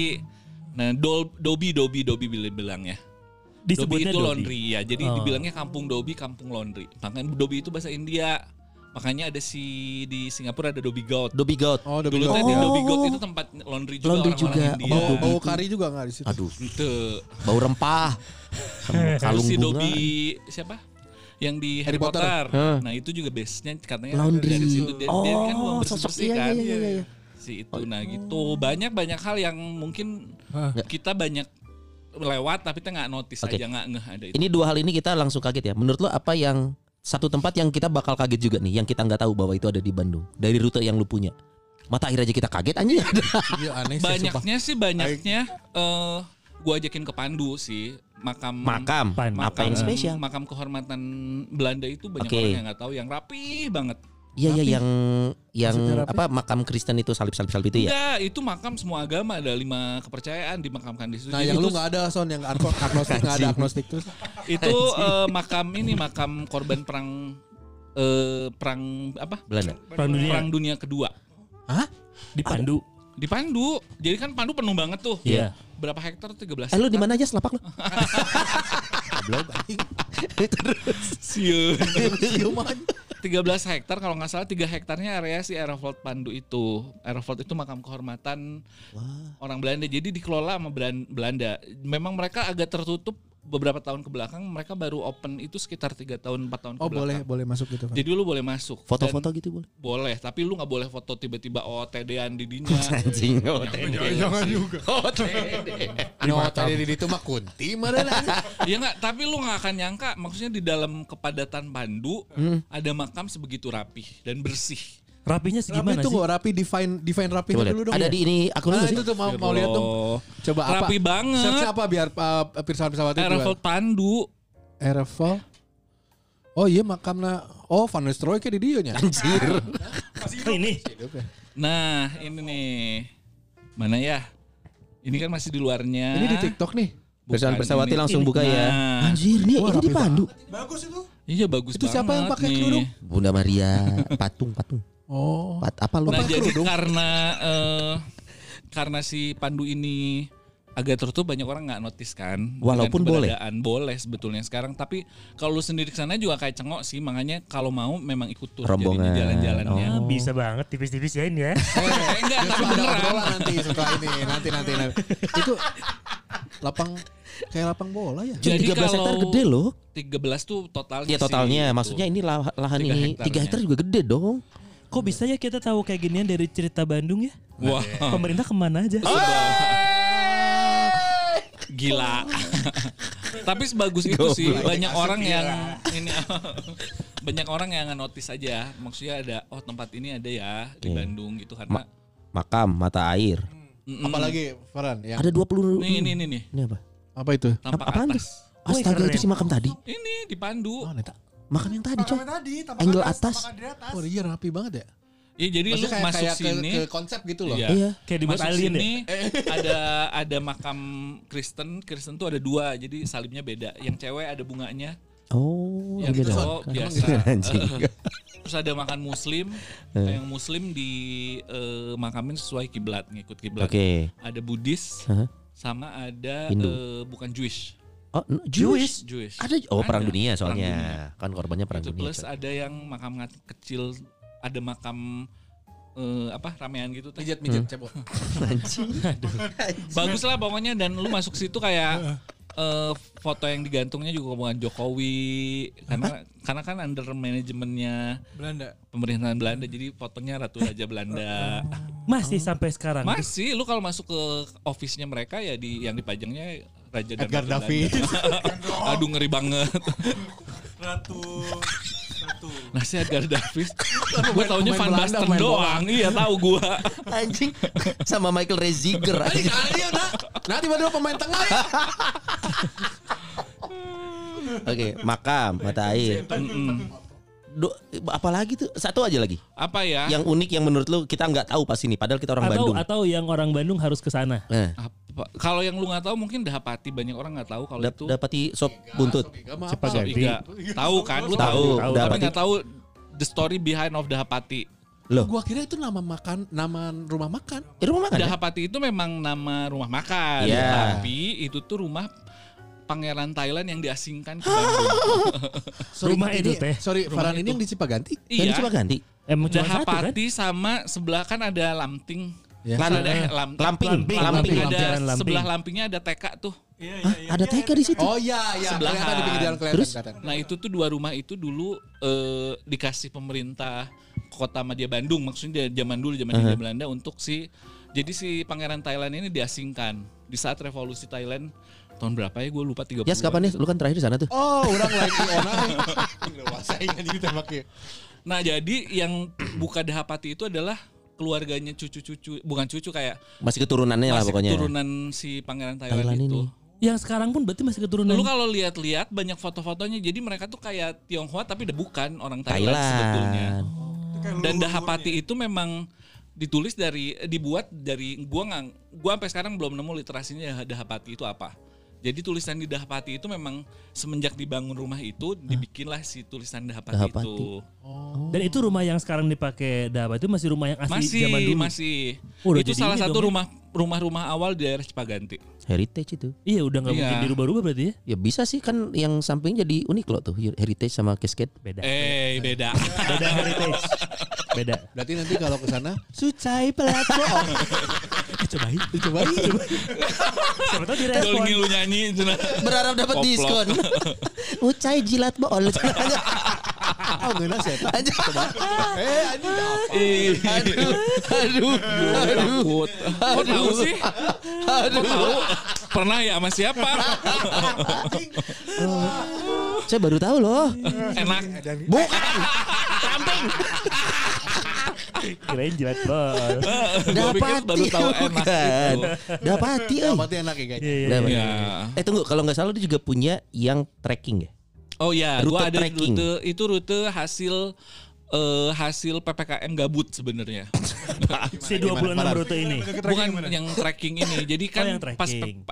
[SPEAKER 6] Nah, dol, dobi dobi dobi bilangnya. Dobi
[SPEAKER 5] Disebutnya
[SPEAKER 6] itu
[SPEAKER 5] Dobi.
[SPEAKER 6] laundry ya. Jadi
[SPEAKER 5] Oh.
[SPEAKER 6] dibilangnya kampung Dobi, kampung laundry. Makanya Dobi itu bahasa India. Makanya ada si di Singapura ada Dobi Goat.
[SPEAKER 2] Dobi Goat.
[SPEAKER 3] Oh, udah
[SPEAKER 6] Dulu
[SPEAKER 3] betul.
[SPEAKER 6] teh di Dobi Goat itu tempat laundry juga
[SPEAKER 2] Laundry
[SPEAKER 6] orang-orang
[SPEAKER 2] juga.
[SPEAKER 6] India.
[SPEAKER 2] Oh,
[SPEAKER 3] Bau kari juga enggak di situ?
[SPEAKER 2] Aduh,
[SPEAKER 6] Itu.
[SPEAKER 2] bau rempah. Kalung
[SPEAKER 6] si. Dobi siapa? Yang di Harry,
[SPEAKER 3] Harry Potter.
[SPEAKER 6] Potter.
[SPEAKER 2] Hah.
[SPEAKER 6] Nah, itu juga base-nya katanya
[SPEAKER 2] Laundry.
[SPEAKER 6] dari situ dia, dia kan
[SPEAKER 2] Oh,
[SPEAKER 6] bersih
[SPEAKER 2] sosok
[SPEAKER 6] bersih
[SPEAKER 2] iya,
[SPEAKER 6] kan.
[SPEAKER 2] iya, iya, iya.
[SPEAKER 6] Si itu nah gitu. Banyak banyak hal yang mungkin
[SPEAKER 1] Hah.
[SPEAKER 6] kita banyak lewat tapi kita nggak notice
[SPEAKER 2] Oke.
[SPEAKER 6] aja nggak ngeh ada itu.
[SPEAKER 2] Ini dua hal ini kita langsung kaget ya. Menurut lo apa yang satu tempat yang kita bakal kaget juga nih, yang kita nggak tahu bahwa itu ada di Bandung dari rute yang lu punya. Mata air aja kita kaget anjing.
[SPEAKER 3] Iya aneh sih. sumpah.
[SPEAKER 6] banyaknya sih banyaknya eh gua ajakin ke Pandu sih makam
[SPEAKER 2] Makam.
[SPEAKER 5] Pan.
[SPEAKER 2] Apa yang spesial?
[SPEAKER 6] makam kehormatan Belanda itu banyak
[SPEAKER 2] Oke.
[SPEAKER 6] orang yang nggak tahu yang rapi banget
[SPEAKER 2] Iya iya yang yang
[SPEAKER 1] Maksudnya rapi?
[SPEAKER 2] apa makam Kristen itu salib salib salib itu ya.
[SPEAKER 6] enggak itu makam semua agama ada lima kepercayaan dimakamkan di situ
[SPEAKER 3] Nah,
[SPEAKER 6] Jadi
[SPEAKER 3] yang lu
[SPEAKER 6] itu-
[SPEAKER 3] nggak ada son yang agno- agnostik nggak ada agnostik tuh.
[SPEAKER 6] itu eh, makam ini makam korban perang eh, perang apa
[SPEAKER 2] Belanda.
[SPEAKER 5] Perang dunia
[SPEAKER 6] perang dunia kedua
[SPEAKER 3] Hah?
[SPEAKER 5] di Pandu.
[SPEAKER 6] di Pandu jadi kan Pandu penuh banget tuh
[SPEAKER 5] Iya.
[SPEAKER 6] berapa hektar 13
[SPEAKER 2] Eh lu di mana aja selapak lu?
[SPEAKER 3] Goblok anjing.
[SPEAKER 6] Siun.
[SPEAKER 3] Aja.
[SPEAKER 6] 13 hektar kalau nggak salah 3 hektarnya area si Aerofold Pandu itu. Aerofold itu makam kehormatan orang Belanda. Jadi dikelola sama Belan- Belanda. Memang mereka agak tertutup beberapa tahun ke belakang. Mereka baru open itu sekitar 3 tahun 4 tahun ke
[SPEAKER 3] Oh boleh
[SPEAKER 6] belakang.
[SPEAKER 3] boleh masuk gitu. Kan.
[SPEAKER 6] Jadi lu boleh masuk.
[SPEAKER 2] Foto-foto gitu boleh.
[SPEAKER 6] boleh, tapi lu nggak boleh foto tiba-tiba OTD-an di dinya.
[SPEAKER 2] Anjing.
[SPEAKER 1] Jangan juga.
[SPEAKER 3] Anu tadi di itu mah kunti mana
[SPEAKER 6] Iya nggak, tapi lu nggak akan nyangka maksudnya di dalam kepadatan Pandu
[SPEAKER 2] Hmm.
[SPEAKER 6] ada makam sebegitu rapih dan bersih.
[SPEAKER 5] Rapinya
[SPEAKER 3] Rapi
[SPEAKER 5] segimana
[SPEAKER 3] tuh
[SPEAKER 5] sih?
[SPEAKER 3] nggak rapi define define rapi dulu dong.
[SPEAKER 2] Ada di ini akun lu
[SPEAKER 3] Nah, itu tuh mau mau lihat dong. Coba apa?
[SPEAKER 6] Rapi banget.
[SPEAKER 3] Search apa biar uh, pirsawan pesawat itu.
[SPEAKER 6] Aerofold Pandu.
[SPEAKER 3] Aerofold. Oh iya makamna Oh Van Nistelrooy kayak di dia nya.
[SPEAKER 2] Anjir.
[SPEAKER 5] Oh, ini.
[SPEAKER 6] Nah, ini nih. Mana ya? Ini kan masih di luarnya.
[SPEAKER 3] Ini di TikTok nih.
[SPEAKER 6] Bukan
[SPEAKER 2] Persawati
[SPEAKER 6] ini.
[SPEAKER 2] langsung buka ya.
[SPEAKER 6] Nah.
[SPEAKER 2] Anjir nih ini di Pandu.
[SPEAKER 1] Bagus itu.
[SPEAKER 6] Iya bagus
[SPEAKER 3] Itu siapa yang pakai
[SPEAKER 6] nih.
[SPEAKER 3] kerudung?
[SPEAKER 2] Bunda Maria patung patung.
[SPEAKER 3] Oh.
[SPEAKER 2] Pat, apa lu?
[SPEAKER 6] Nah
[SPEAKER 3] pakai
[SPEAKER 6] jadi
[SPEAKER 3] kerudung?
[SPEAKER 6] karena eh, karena si Pandu ini agak tertutup banyak orang nggak notice kan.
[SPEAKER 2] Walaupun boleh.
[SPEAKER 6] keberadaan. boleh sebetulnya sekarang. Tapi kalau lu sendiri ke sana juga kayak cengok sih. Makanya kalau mau memang ikut tur
[SPEAKER 2] Rombongan.
[SPEAKER 6] jalan-jalannya.
[SPEAKER 5] Ah, bisa banget tipis-tipis ya ini ya.
[SPEAKER 6] Eh, enggak, tapi
[SPEAKER 3] Ada
[SPEAKER 6] beneran.
[SPEAKER 3] obrolan nanti setelah ini. Nanti nanti nanti. Itu lapang kayak lapang bola ya.
[SPEAKER 6] Jadi
[SPEAKER 2] 13 hektar
[SPEAKER 6] kalau-
[SPEAKER 2] gede loh.
[SPEAKER 6] 13 tuh totalnya
[SPEAKER 2] Iya totalnya,
[SPEAKER 6] sih,
[SPEAKER 2] maksudnya
[SPEAKER 6] gitu.
[SPEAKER 2] ini lah- lahan
[SPEAKER 6] Tiga
[SPEAKER 2] ini
[SPEAKER 6] hektarnya.
[SPEAKER 2] 3 hektar juga gede dong.
[SPEAKER 5] Kok bisa ya kita tahu kayak ginian dari cerita Bandung ya?
[SPEAKER 6] Wah,
[SPEAKER 5] Pemerintah ke mana aja?
[SPEAKER 6] Gila. Tapi sebagus itu sih banyak orang yang ini banyak orang yang nggak notice aja. Maksudnya ada oh tempat ini ada ya di
[SPEAKER 2] Iya.
[SPEAKER 6] Bandung gitu karena
[SPEAKER 2] Makam, mata air.
[SPEAKER 6] Mm-mm.
[SPEAKER 3] Apalagi Farhan yang
[SPEAKER 2] Ada 20
[SPEAKER 6] Nih ini ini nih
[SPEAKER 2] Ini apa?
[SPEAKER 3] apa itu?
[SPEAKER 6] tampak
[SPEAKER 2] apaan tuh?
[SPEAKER 6] atas.
[SPEAKER 2] Astaga
[SPEAKER 5] keren.
[SPEAKER 2] itu si makam tadi.
[SPEAKER 6] Ini di Pandu.
[SPEAKER 3] Oh.
[SPEAKER 2] Makam yang tadi, coy.
[SPEAKER 1] Makamnya tadi, tampak
[SPEAKER 2] Angle
[SPEAKER 1] atas,
[SPEAKER 2] atas.
[SPEAKER 3] Oh iya rapi banget ya.
[SPEAKER 6] Iya jadi lu
[SPEAKER 3] kayak,
[SPEAKER 6] masuk
[SPEAKER 3] kayak ke,
[SPEAKER 6] sini
[SPEAKER 3] ke konsep gitu loh.
[SPEAKER 6] Iya.
[SPEAKER 2] Iya.
[SPEAKER 5] Kayak dibuat
[SPEAKER 6] masuk
[SPEAKER 5] alien
[SPEAKER 6] sini
[SPEAKER 5] ya?
[SPEAKER 6] ada ada makam Kristen. Kristen tuh ada dua, jadi salibnya beda. Yang cewek ada bunganya,
[SPEAKER 2] Oh,
[SPEAKER 6] yang
[SPEAKER 2] beda.
[SPEAKER 6] cowok biasa.
[SPEAKER 2] Anjing.
[SPEAKER 6] Terus ada makan muslim,
[SPEAKER 2] Eh.
[SPEAKER 6] yang muslim di eh, makamin sesuai kiblat, ngikut kiblat.
[SPEAKER 2] Oke.
[SPEAKER 6] Ada Buddhis, sama ada
[SPEAKER 2] Hindu.
[SPEAKER 6] eh, bukan Jewish.
[SPEAKER 2] Oh, Jewish.
[SPEAKER 6] Jewish.
[SPEAKER 2] Ada oh perang
[SPEAKER 6] Ada.
[SPEAKER 2] dunia
[SPEAKER 6] Perang
[SPEAKER 2] soalnya.
[SPEAKER 6] dunia.
[SPEAKER 2] Kan korbannya perang
[SPEAKER 6] Itu
[SPEAKER 2] dunia.
[SPEAKER 6] plus ada yang makam kecil, ada makam eh, apa ramean gitu. teh.
[SPEAKER 3] Mijit mijit cebok.
[SPEAKER 2] Anjing.
[SPEAKER 6] Bagus lah pokoknya dan lu masuk situ kayak eh, foto yang digantungnya juga hubungan Jokowi karena karena kan under manajemennya
[SPEAKER 1] Belanda.
[SPEAKER 6] pemerintahan Belanda jadi fotonya Ratu Raja Belanda.
[SPEAKER 5] Masih sampai sekarang.
[SPEAKER 6] Masih lu kalau masuk ke office-nya mereka ya di yang dipajangnya Raja dan
[SPEAKER 3] Edgar David.
[SPEAKER 6] Belanda. Aduh ngeri banget.
[SPEAKER 1] Ratu.
[SPEAKER 6] Nah si Edgar David Gue taunya Van Basten doang Iya tahu gue
[SPEAKER 2] Anjing. Sama Michael Reziger. anjing.
[SPEAKER 3] Iya nah. Nah tiba-tiba pemain tengah ya.
[SPEAKER 2] Oke, makam, mata air. Do, apalagi tuh? Satu aja lagi.
[SPEAKER 6] Apa ya
[SPEAKER 2] Yang unik yang menurut lu kita nggak tahu pas ini padahal kita orang
[SPEAKER 5] atau
[SPEAKER 2] Bandung.
[SPEAKER 5] atau yang orang Bandung harus ke sana.
[SPEAKER 6] Apa- Kalau yang lu nggak tahu mungkin Dahapati Banyak orang nggak tahu kalau
[SPEAKER 2] dap-
[SPEAKER 6] itu
[SPEAKER 2] dapati sop buntut.
[SPEAKER 5] Cepat ganti.
[SPEAKER 6] Iga Tahu kan Lu
[SPEAKER 2] Tahu,
[SPEAKER 6] tahu
[SPEAKER 5] tahu.
[SPEAKER 6] Tapi
[SPEAKER 2] Dapati.
[SPEAKER 6] nggak tahu The story behind of Dahapati
[SPEAKER 2] Loh,
[SPEAKER 3] Gua kira itu nama makan, nama rumah makan.
[SPEAKER 2] ini rumah makan. ya?
[SPEAKER 6] Dahapati itu memang nama rumah makan
[SPEAKER 2] Iya.
[SPEAKER 6] Tapi itu tuh rumah Pangeran Thailand yang diasingkan ke Bandung
[SPEAKER 5] Rumah itu
[SPEAKER 3] ini-
[SPEAKER 5] teh.
[SPEAKER 3] Sorry,
[SPEAKER 6] Rumah
[SPEAKER 3] Farhan ini
[SPEAKER 6] itu.
[SPEAKER 3] yang di Cipaganti.
[SPEAKER 2] Yang
[SPEAKER 6] Iya
[SPEAKER 2] coba ganti.
[SPEAKER 5] Emang cuma satu kan?
[SPEAKER 6] Sama sebelah kan ada Lamting
[SPEAKER 3] Ya.
[SPEAKER 6] Eh,
[SPEAKER 2] Lamping,
[SPEAKER 6] Lam-
[SPEAKER 5] Lamping,
[SPEAKER 6] Lamping,
[SPEAKER 5] Lamping,
[SPEAKER 6] ada
[SPEAKER 5] Lamping.
[SPEAKER 6] sebelah Lampingnya ada TK tuh
[SPEAKER 1] Iya,
[SPEAKER 2] Hah, ada TK di situ.
[SPEAKER 3] Oh iya iya. Kelihatan di pinggir jalan kelihatan.
[SPEAKER 2] Terus?
[SPEAKER 3] kelihatan.
[SPEAKER 6] Nah itu tuh dua rumah itu dulu eh, dikasih pemerintah kota Madia Bandung maksudnya zaman dulu zaman Hindia Belanda untuk si jadi si pangeran Thailand ini diasingkan di saat revolusi Thailand tahun berapa ya gue lupa 30
[SPEAKER 2] Ya, kapan ya? Lu kan terakhir di sana tuh.
[SPEAKER 3] Oh, orang lagi onai. Wasa ingat gitu tembaknya.
[SPEAKER 6] Nah jadi yang buka Dahapati itu adalah keluarganya cucu-cucu bukan cucu kayak
[SPEAKER 2] Masih keturunannya lah
[SPEAKER 6] masih
[SPEAKER 2] pokoknya.
[SPEAKER 6] keturunan si pangeran Thailand,
[SPEAKER 2] Thailand
[SPEAKER 6] itu.
[SPEAKER 2] ini.
[SPEAKER 5] Yang sekarang pun berarti masih keturunan.
[SPEAKER 6] Lu kalau lihat-lihat banyak foto-fotonya jadi mereka tuh kayak Tionghoa tapi udah bukan orang Thailand,
[SPEAKER 2] Thailand.
[SPEAKER 6] sebetulnya.
[SPEAKER 1] Kayak
[SPEAKER 6] Dan Dahapati itu memang ditulis dari dibuat dari gua nggak gua sampai sekarang belum nemu literasinya Dahapati itu apa. Jadi tulisan di Dahapati itu memang semenjak dibangun rumah itu dibikinlah si tulisan Dahapati,
[SPEAKER 2] Dahapati.
[SPEAKER 6] itu.
[SPEAKER 5] Dan itu rumah yang sekarang dipakai Daba itu masih rumah yang asli
[SPEAKER 6] Masih
[SPEAKER 5] zaman dulu.
[SPEAKER 6] masih.
[SPEAKER 5] Oh,
[SPEAKER 6] itu salah satu
[SPEAKER 5] dong ya?
[SPEAKER 6] rumah rumah-rumah awal di daerah Cipaganti.
[SPEAKER 2] Heritage itu.
[SPEAKER 5] Iya udah nggak
[SPEAKER 6] Iya.
[SPEAKER 5] mungkin dirubah-rubah berarti ya.
[SPEAKER 2] Ya bisa sih kan yang samping jadi unik loh tuh Heritage sama Cascade.
[SPEAKER 5] Beda.
[SPEAKER 6] Eh, beda.
[SPEAKER 5] Beda heritage. Beda.
[SPEAKER 3] Berarti nanti kalau ke sana Sucai platform.
[SPEAKER 5] Cobain.
[SPEAKER 3] Dicobain.
[SPEAKER 5] Siapa tahu
[SPEAKER 6] Dol
[SPEAKER 5] direspon.
[SPEAKER 6] ngilu nyanyi cenah.
[SPEAKER 2] Berharap dapat diskon. Ucai jilat bol.
[SPEAKER 3] Oh, ngeuna sih eta. Eh, anjing apa?
[SPEAKER 2] Aduh, aduh, aduh.
[SPEAKER 6] tahu sih? Kok tahu? Pernah ya sama siapa?
[SPEAKER 2] Saya baru tahu loh.
[SPEAKER 6] Enak.
[SPEAKER 2] Bukan.
[SPEAKER 5] Kirain jilat bol.
[SPEAKER 6] Pikir baru tahu enak
[SPEAKER 2] bukan.
[SPEAKER 6] gitu.
[SPEAKER 2] Dapati euy.
[SPEAKER 3] Dapatnya enak ya guys.
[SPEAKER 5] Iya, iya.
[SPEAKER 2] Dapati.
[SPEAKER 6] Ya.
[SPEAKER 2] Eh tunggu, kalau nggak salah dia juga punya yang trekking ya.
[SPEAKER 6] Oh ya,
[SPEAKER 2] Rute
[SPEAKER 6] gua ada
[SPEAKER 2] trekking.
[SPEAKER 6] rute itu rute hasil eh, hasil PPKM gabut sebenarnya.
[SPEAKER 5] Si 26 rute ini.
[SPEAKER 6] Bukan yang tracking ini. Jadi kan
[SPEAKER 5] Oh, yang
[SPEAKER 6] pas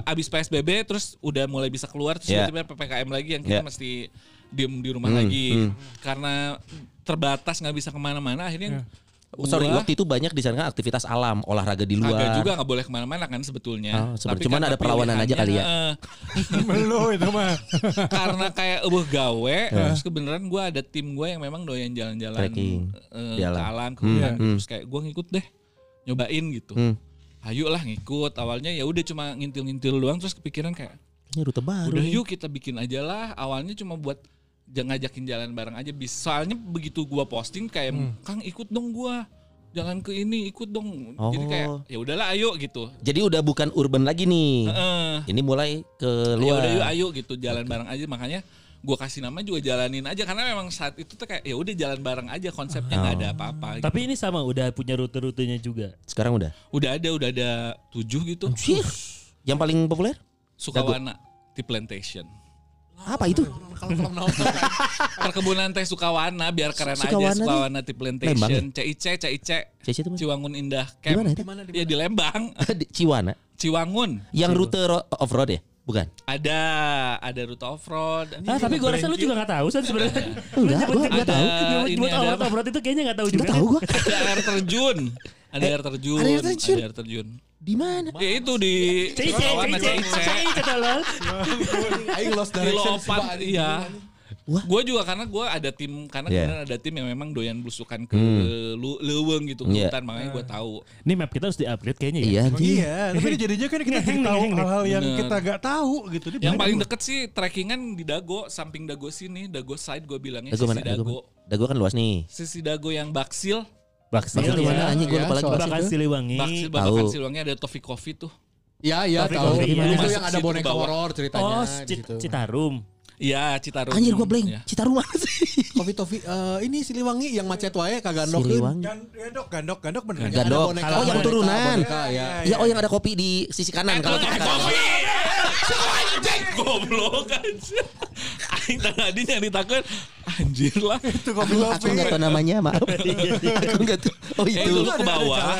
[SPEAKER 6] abis PSBB terus udah mulai bisa keluar terus
[SPEAKER 2] Ya.
[SPEAKER 6] tiba-tiba PPKM lagi yang kita
[SPEAKER 2] Ya.
[SPEAKER 6] mesti diem di rumah
[SPEAKER 2] Hmm,
[SPEAKER 6] lagi
[SPEAKER 2] hmm.
[SPEAKER 6] karena terbatas nggak bisa ke mana-mana akhirnya
[SPEAKER 2] Oh, Sorry,
[SPEAKER 6] gua
[SPEAKER 2] waktu itu banyak di sana kan aktivitas alam, olahraga di luar.
[SPEAKER 6] kagak juga nggak boleh ke mana-mana kan sebetulnya.
[SPEAKER 2] Oh,
[SPEAKER 6] Tapi
[SPEAKER 2] cuman
[SPEAKER 6] karena
[SPEAKER 2] ada perlawanan aja kali ya.
[SPEAKER 6] eh,
[SPEAKER 1] Belum itu mah.
[SPEAKER 6] karena kayak eueuh gawe terus kebenaran gue ada tim gue yang memang doyan jalan-jalan
[SPEAKER 2] di
[SPEAKER 6] ke
[SPEAKER 2] alam.
[SPEAKER 6] alam ke
[SPEAKER 2] Hmm, hmm.
[SPEAKER 6] terus kayak gue ngikut deh nyobain gitu
[SPEAKER 2] Hmm.
[SPEAKER 6] ayo lah ngikut awalnya ya udah cuma ngintil-ngintil doang terus kepikiran kayak
[SPEAKER 2] Ini rute baru.
[SPEAKER 6] udah yuk kita bikin aja lah awalnya cuma buat jangan ngajakin jalan bareng aja bis soalnya begitu gua posting kayak kang ikut dong gua jalan ke ini ikut dong jadi kayak
[SPEAKER 2] Oh.
[SPEAKER 6] ya udahlah ayo gitu
[SPEAKER 2] Jadi udah bukan urban lagi nih.
[SPEAKER 6] Heeh.
[SPEAKER 2] Ini mulai ke
[SPEAKER 6] ya
[SPEAKER 2] luar.
[SPEAKER 6] udah yuk ayo gitu jalan bareng aja makanya gua kasih nama juga jalanin aja karena memang saat itu tuh kayak ya udah jalan bareng aja konsepnya nggak ada apa-apa gitu.
[SPEAKER 5] Tapi ini sama udah punya rute-rutenya juga.
[SPEAKER 2] Sekarang udah.
[SPEAKER 6] udah ada udah ada tujuh gitu
[SPEAKER 2] Anjir. Yang paling populer?
[SPEAKER 6] Sukawana Tea Plantation
[SPEAKER 2] Apa itu?
[SPEAKER 3] Kan.
[SPEAKER 6] perkebunan teh Sukawana biar keren
[SPEAKER 2] Sukawana
[SPEAKER 6] aja? Sukawana Tea Plantation CIC CIC
[SPEAKER 2] Cici itu?
[SPEAKER 6] Ciwangun Indah
[SPEAKER 2] Di mana itu?
[SPEAKER 6] ya di Lembang
[SPEAKER 2] Di Ciwana.
[SPEAKER 6] Ciwangun
[SPEAKER 2] Yang rute off road ya? Bukan.
[SPEAKER 6] ada ada rute off road
[SPEAKER 5] Ah, tapi gua rasa lu juga gak tahu San sebenarnya.
[SPEAKER 2] Enggak, gua gua tahu.
[SPEAKER 5] nyebut- off itu kayaknya gak tahu juga.
[SPEAKER 2] Enggak tahu gua.
[SPEAKER 6] ada air terjun ada air terjun
[SPEAKER 2] ada air terjun? Di mana?
[SPEAKER 6] ya itu di
[SPEAKER 5] Cice, cice,
[SPEAKER 6] CIC
[SPEAKER 5] cice, tolol.
[SPEAKER 3] Aing lost
[SPEAKER 6] di
[SPEAKER 3] direction
[SPEAKER 6] Lopat iya
[SPEAKER 2] Wah.
[SPEAKER 6] Gue juga karena gue ada tim karena
[SPEAKER 2] Yeah.
[SPEAKER 6] kebetulan ada tim yang memang doyan belusukan ke lu, leweng gitu
[SPEAKER 2] Yeah.
[SPEAKER 6] hutan makanya gue tahu.
[SPEAKER 5] Ini map kita harus di-upgrade kayaknya ya.
[SPEAKER 2] Iya, anjing.
[SPEAKER 1] Iya, tapi jadinya kan kita jadi tahu hal-hal yang
[SPEAKER 6] Bener.
[SPEAKER 1] kita gak tahu gitu. Ini
[SPEAKER 6] Yang paling deket sih trekkingan di Dago, samping Dago sini, Dago side gue bilangnya
[SPEAKER 2] Dago
[SPEAKER 6] sisi
[SPEAKER 2] mana? Dago.
[SPEAKER 6] Dago
[SPEAKER 2] kan luas nih.
[SPEAKER 6] Sisi Dago yang Baksil,
[SPEAKER 5] Baksil
[SPEAKER 2] Baksil di mana?
[SPEAKER 5] ya.
[SPEAKER 2] Anjing gua
[SPEAKER 3] Iya,
[SPEAKER 2] lupa lagi.
[SPEAKER 3] soal-
[SPEAKER 2] Baksil
[SPEAKER 5] Bakal
[SPEAKER 2] itu.
[SPEAKER 5] Siliwangi.
[SPEAKER 6] Baksil
[SPEAKER 2] Tahu.
[SPEAKER 6] Babakan Silwangi ada Tofi Coffee tuh.
[SPEAKER 3] Iya iya
[SPEAKER 5] Tapi
[SPEAKER 3] tahu.
[SPEAKER 5] kalau di mana?
[SPEAKER 3] Itu
[SPEAKER 6] Masuk
[SPEAKER 3] yang ada boneka horor ceritanya
[SPEAKER 5] Oh,
[SPEAKER 3] di
[SPEAKER 5] Cit-
[SPEAKER 3] situ.
[SPEAKER 5] Citarum.
[SPEAKER 6] Iya, Citarum.
[SPEAKER 2] Anjir gua blank.
[SPEAKER 6] Ya.
[SPEAKER 2] Citarum mana sih?
[SPEAKER 3] Kopi Tofi eh, ini Siliwangi yang macet wae kagak ndokeun.
[SPEAKER 2] Siliwangi.
[SPEAKER 1] Gan- Gandok, gandok, gandok bener. Ya?
[SPEAKER 2] Gandok.
[SPEAKER 3] boneka-
[SPEAKER 2] Oh, yang turunan.
[SPEAKER 3] boneka, ya.
[SPEAKER 2] Ya, oh yang ada kopi di sisi kanan kalau kita
[SPEAKER 6] Kopi. Goblok anjir. Aing tadi nyari takut anjir lah.
[SPEAKER 1] Itu kopi
[SPEAKER 2] Aku, aku nggak tahu namanya, maaf. aku nggak tahu. Oh
[SPEAKER 6] Eh,
[SPEAKER 2] itu.
[SPEAKER 6] ke bawah.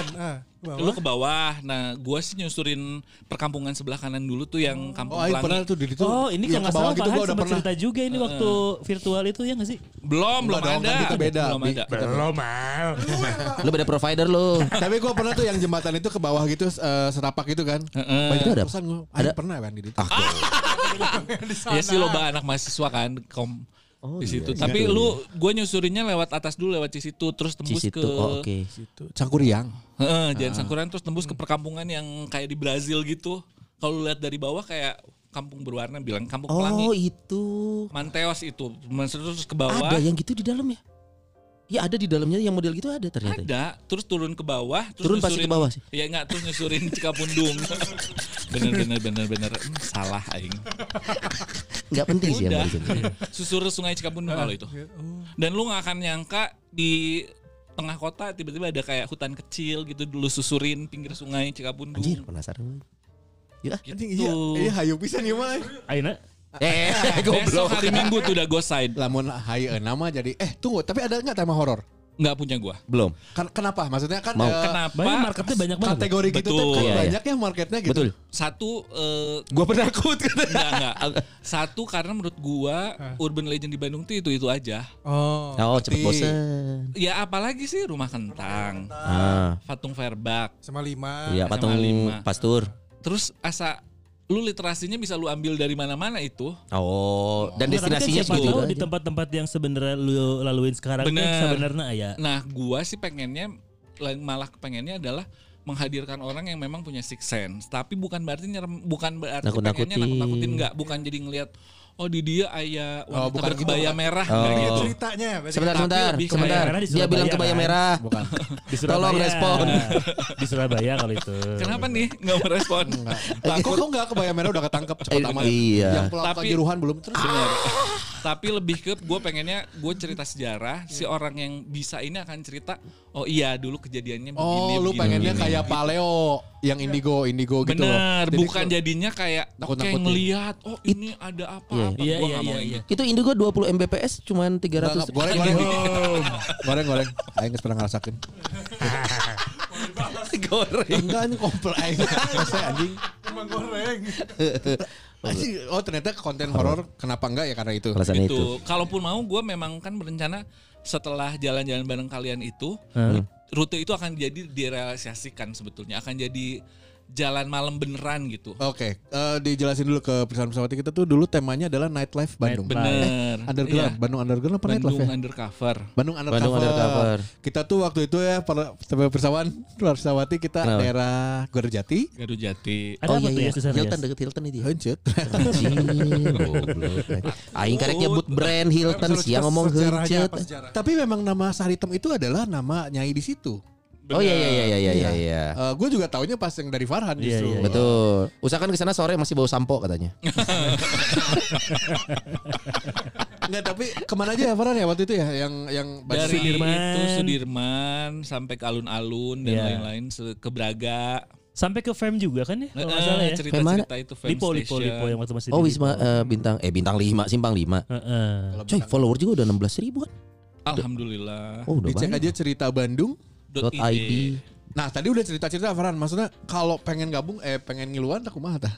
[SPEAKER 1] Ah, bawah.
[SPEAKER 6] Lu ke bawah. Nah, gua sih nyusurin perkampungan sebelah kanan dulu tuh yang Kampung
[SPEAKER 3] Oh,
[SPEAKER 6] Pelangi.
[SPEAKER 3] pernah tuh di situ.
[SPEAKER 5] Oh, ini
[SPEAKER 3] yang
[SPEAKER 5] kalau nggak
[SPEAKER 3] ke bawah
[SPEAKER 5] salah
[SPEAKER 3] gitu gua udah pernah.
[SPEAKER 5] cerita juga ini waktu virtual itu ya nggak sih?
[SPEAKER 6] Belum, belum
[SPEAKER 3] Enggak dong,
[SPEAKER 6] ada.
[SPEAKER 3] kan kita beda,
[SPEAKER 6] Belum ada.
[SPEAKER 5] Belum mal.
[SPEAKER 2] Lu beda provider lu.
[SPEAKER 3] Tapi gue pernah tuh yang jembatan itu ke bawah gitu eh, setapak gitu kan.
[SPEAKER 6] Heeh.
[SPEAKER 3] Banyak
[SPEAKER 2] ada-
[SPEAKER 3] pesan gue.
[SPEAKER 2] ada-
[SPEAKER 3] pernah kan di situ.
[SPEAKER 2] Ah,
[SPEAKER 6] Ya sih loba anak mahasiswa kan kom
[SPEAKER 2] Oh,
[SPEAKER 6] di
[SPEAKER 2] iya,
[SPEAKER 6] situ.
[SPEAKER 2] iya.
[SPEAKER 6] Tapi
[SPEAKER 2] Iya.
[SPEAKER 6] lu gue nyusurinnya lewat atas dulu lewat Cisitu terus tembus
[SPEAKER 2] Cisitu.
[SPEAKER 6] ke
[SPEAKER 2] Oh, oke.
[SPEAKER 3] Cangkuriang.
[SPEAKER 6] Heeh, Jalan Sangkuran terus tembus ke perkampungan yang kayak di Brazil gitu. Kalau lu lihat dari bawah kayak kampung berwarna bilang kampung
[SPEAKER 2] Oh,
[SPEAKER 6] pelangi.
[SPEAKER 2] itu.
[SPEAKER 6] Manteos itu. Terus ke bawah.
[SPEAKER 2] Ada yang gitu di dalam ya? Ya ada di dalamnya yang model gitu ada ternyata.
[SPEAKER 6] Ada, terus turun ke bawah, terus
[SPEAKER 2] Turun pasti ke bawah sih.
[SPEAKER 6] Iya enggak, terus nyusurin Cikapundung. bener bener bener bener Hmm, salah aing.
[SPEAKER 2] Enggak penting sih yang barusan.
[SPEAKER 6] Susur sungai Cikapundung kalau itu. Dan lu nggak akan nyangka di tengah kota tiba-tiba ada kayak hutan kecil gitu dulu susurin pinggir sungai Cikapundung.
[SPEAKER 2] Anjir, penasaran. Ya.
[SPEAKER 6] Gitu.
[SPEAKER 3] Anjing iya, iya hayu pisan ieu mah.
[SPEAKER 5] Aina.
[SPEAKER 2] Eh,
[SPEAKER 6] Besok
[SPEAKER 2] goblok.
[SPEAKER 6] hari Minggu tuh udah go side.
[SPEAKER 3] Lamun hayu nama jadi eh tunggu, tapi ada enggak tema horor?
[SPEAKER 6] Nggak punya gua.
[SPEAKER 2] Belum.
[SPEAKER 3] Kan kenapa? Maksudnya kan
[SPEAKER 2] Mau.
[SPEAKER 3] eh,
[SPEAKER 6] Kenapa?
[SPEAKER 5] Banyak marketnya banyak banget.
[SPEAKER 3] kategori gitu tuh
[SPEAKER 6] Betul.
[SPEAKER 3] kan
[SPEAKER 2] Iya, iya.
[SPEAKER 3] banyak ya marketnya gitu.
[SPEAKER 2] Betul.
[SPEAKER 6] Satu eh,
[SPEAKER 2] Gua penakut kan.
[SPEAKER 6] enggak enggak. Satu karena menurut gua urban legend di Bandung tuh itu-itu aja.
[SPEAKER 1] Oh.
[SPEAKER 2] Oh, cepet bosen.
[SPEAKER 6] Ya apalagi sih rumah kentang,
[SPEAKER 2] Ah,
[SPEAKER 6] Fatung Verbak.
[SPEAKER 1] Sama lima.
[SPEAKER 2] iya patung
[SPEAKER 6] lima.
[SPEAKER 2] pastur.
[SPEAKER 6] Terus asa lu literasinya bisa lu ambil dari mana-mana itu.
[SPEAKER 2] Oh, dan
[SPEAKER 5] Nggak, tapi kan
[SPEAKER 2] destinasinya
[SPEAKER 5] siapa tahu di tempat-tempat yang sebenarnya lu laluin sekarang
[SPEAKER 6] Bener.
[SPEAKER 5] kan sebenarnya ya.
[SPEAKER 6] Nah, gua sih pengennya lain- malah pengennya adalah menghadirkan orang yang memang punya six sense, tapi bukan berarti nyerem, bukan berarti
[SPEAKER 2] Nakut-nakutin.
[SPEAKER 6] pengennya nakut-nakutin enggak, bukan jadi ngelihat oh di dia ayah
[SPEAKER 3] Oh,
[SPEAKER 6] wanita
[SPEAKER 3] bukan
[SPEAKER 6] berkebaya
[SPEAKER 3] gitu.
[SPEAKER 6] merah
[SPEAKER 2] Oh.
[SPEAKER 6] enggak
[SPEAKER 1] Gitu
[SPEAKER 6] gitu.
[SPEAKER 1] ceritanya. berarti.
[SPEAKER 2] Sebentar,
[SPEAKER 6] Tapi
[SPEAKER 2] sebentar, sebentar. Dia bilang kebaya
[SPEAKER 5] kan?
[SPEAKER 2] merah.
[SPEAKER 3] Bukan.
[SPEAKER 5] Di Surabaya.
[SPEAKER 2] Tolong respon.
[SPEAKER 5] Di Surabaya kalau itu.
[SPEAKER 6] Kenapa nih nggak merespon?
[SPEAKER 3] Lah, kok kok enggak kebaya merah udah ketangkep cepet
[SPEAKER 2] Eh,
[SPEAKER 3] amat.
[SPEAKER 2] iya.
[SPEAKER 3] Yang pelaku
[SPEAKER 6] Tapi-
[SPEAKER 3] juruhan belum terus.
[SPEAKER 6] Tapi lebih ke gue pengennya gue cerita sejarah si orang yang bisa ini akan cerita oh iya dulu kejadiannya begini
[SPEAKER 3] Oh, lu
[SPEAKER 6] begini,
[SPEAKER 3] pengennya
[SPEAKER 6] begini.
[SPEAKER 3] kayak paleo yang indigo, indigo gitu loh.
[SPEAKER 6] Bener,
[SPEAKER 3] Jadi
[SPEAKER 6] bukan jadinya kayak oke
[SPEAKER 3] Nakut-nakutin.
[SPEAKER 6] ngelihat oh ini ada apa
[SPEAKER 2] Iya.
[SPEAKER 6] apa
[SPEAKER 5] Iya,
[SPEAKER 6] Gua
[SPEAKER 5] iya,
[SPEAKER 6] nggak mau
[SPEAKER 5] iya, iya.
[SPEAKER 2] Itu Indigo 20 Mbps cuman 300.
[SPEAKER 3] Enggak, goreng goreng. goreng goreng. Aing geus pernah ngerasakeun.
[SPEAKER 2] digoreng.
[SPEAKER 3] Enggak anjing komplek aing. Saya anjing.
[SPEAKER 1] Emang goreng.
[SPEAKER 3] Oh ternyata konten horor kenapa enggak ya karena itu.
[SPEAKER 2] Alasan itu.
[SPEAKER 6] Itu. Kalaupun mau gue memang kan berencana setelah jalan-jalan bareng kalian itu
[SPEAKER 5] Hmm.
[SPEAKER 6] Rute itu akan jadi direalisasikan sebetulnya akan jadi jalan malam beneran gitu.
[SPEAKER 3] Oke, eh, dijelasin dulu ke pesawat-pesawat kita tuh dulu temanya adalah nightlife Bandung.
[SPEAKER 6] Bener.
[SPEAKER 3] Underground,
[SPEAKER 6] Iya.
[SPEAKER 3] Bandung Underground apa nightlife
[SPEAKER 6] Bandung
[SPEAKER 3] ya?
[SPEAKER 6] undercover.
[SPEAKER 3] Bandung Undercover.
[SPEAKER 2] Bandung Undercover.
[SPEAKER 3] Kita tuh waktu itu ya para pesawat pesawati kita
[SPEAKER 2] Kenapa?
[SPEAKER 3] daerah Gorjati.
[SPEAKER 6] Garut Jati.
[SPEAKER 5] Ada apa tuh ya
[SPEAKER 2] Hilton deket Hilton itu ya.
[SPEAKER 3] Hancur.
[SPEAKER 2] Goblok. Aing karek nyebut brand Hilton siang ngomong
[SPEAKER 1] sejarah?
[SPEAKER 3] Tapi memang nama Saritem itu adalah nama Nyai di situ.
[SPEAKER 2] Oh iya iya iya iya iya iya.
[SPEAKER 3] gue juga taunya pas yang dari Farhan
[SPEAKER 5] Iya,
[SPEAKER 3] justru.
[SPEAKER 5] iya, iya.
[SPEAKER 2] Betul. Usahakan ke sana sore masih bau sampo katanya.
[SPEAKER 3] Enggak, tapi ke mana aja ya Farhan ya waktu itu ya yang yang
[SPEAKER 6] Dari
[SPEAKER 5] Sudirman.
[SPEAKER 6] itu Sudirman sampai ke alun-alun dan
[SPEAKER 5] Iya.
[SPEAKER 6] lain-lain se- ke Braga.
[SPEAKER 5] Sampai ke fam juga kan ya? Kalau nggak salah ya.
[SPEAKER 6] cerita-cerita itu fan
[SPEAKER 5] Lipo, Lipo,
[SPEAKER 6] station.
[SPEAKER 5] Lipo yang waktu masih
[SPEAKER 2] Oh Wisma eh, bintang eh bintang 5 simpang 5.
[SPEAKER 5] Heeh.
[SPEAKER 2] Coy, follower juga udah 16 ribuan.
[SPEAKER 6] Alhamdulillah.
[SPEAKER 2] Oh, udah
[SPEAKER 3] dicek
[SPEAKER 2] banyak.
[SPEAKER 3] aja cerita Bandung.
[SPEAKER 2] ID.
[SPEAKER 3] Nah tadi udah cerita-cerita Farhan, maksudnya kalau pengen gabung eh pengen ngiluan tak kumaha tah?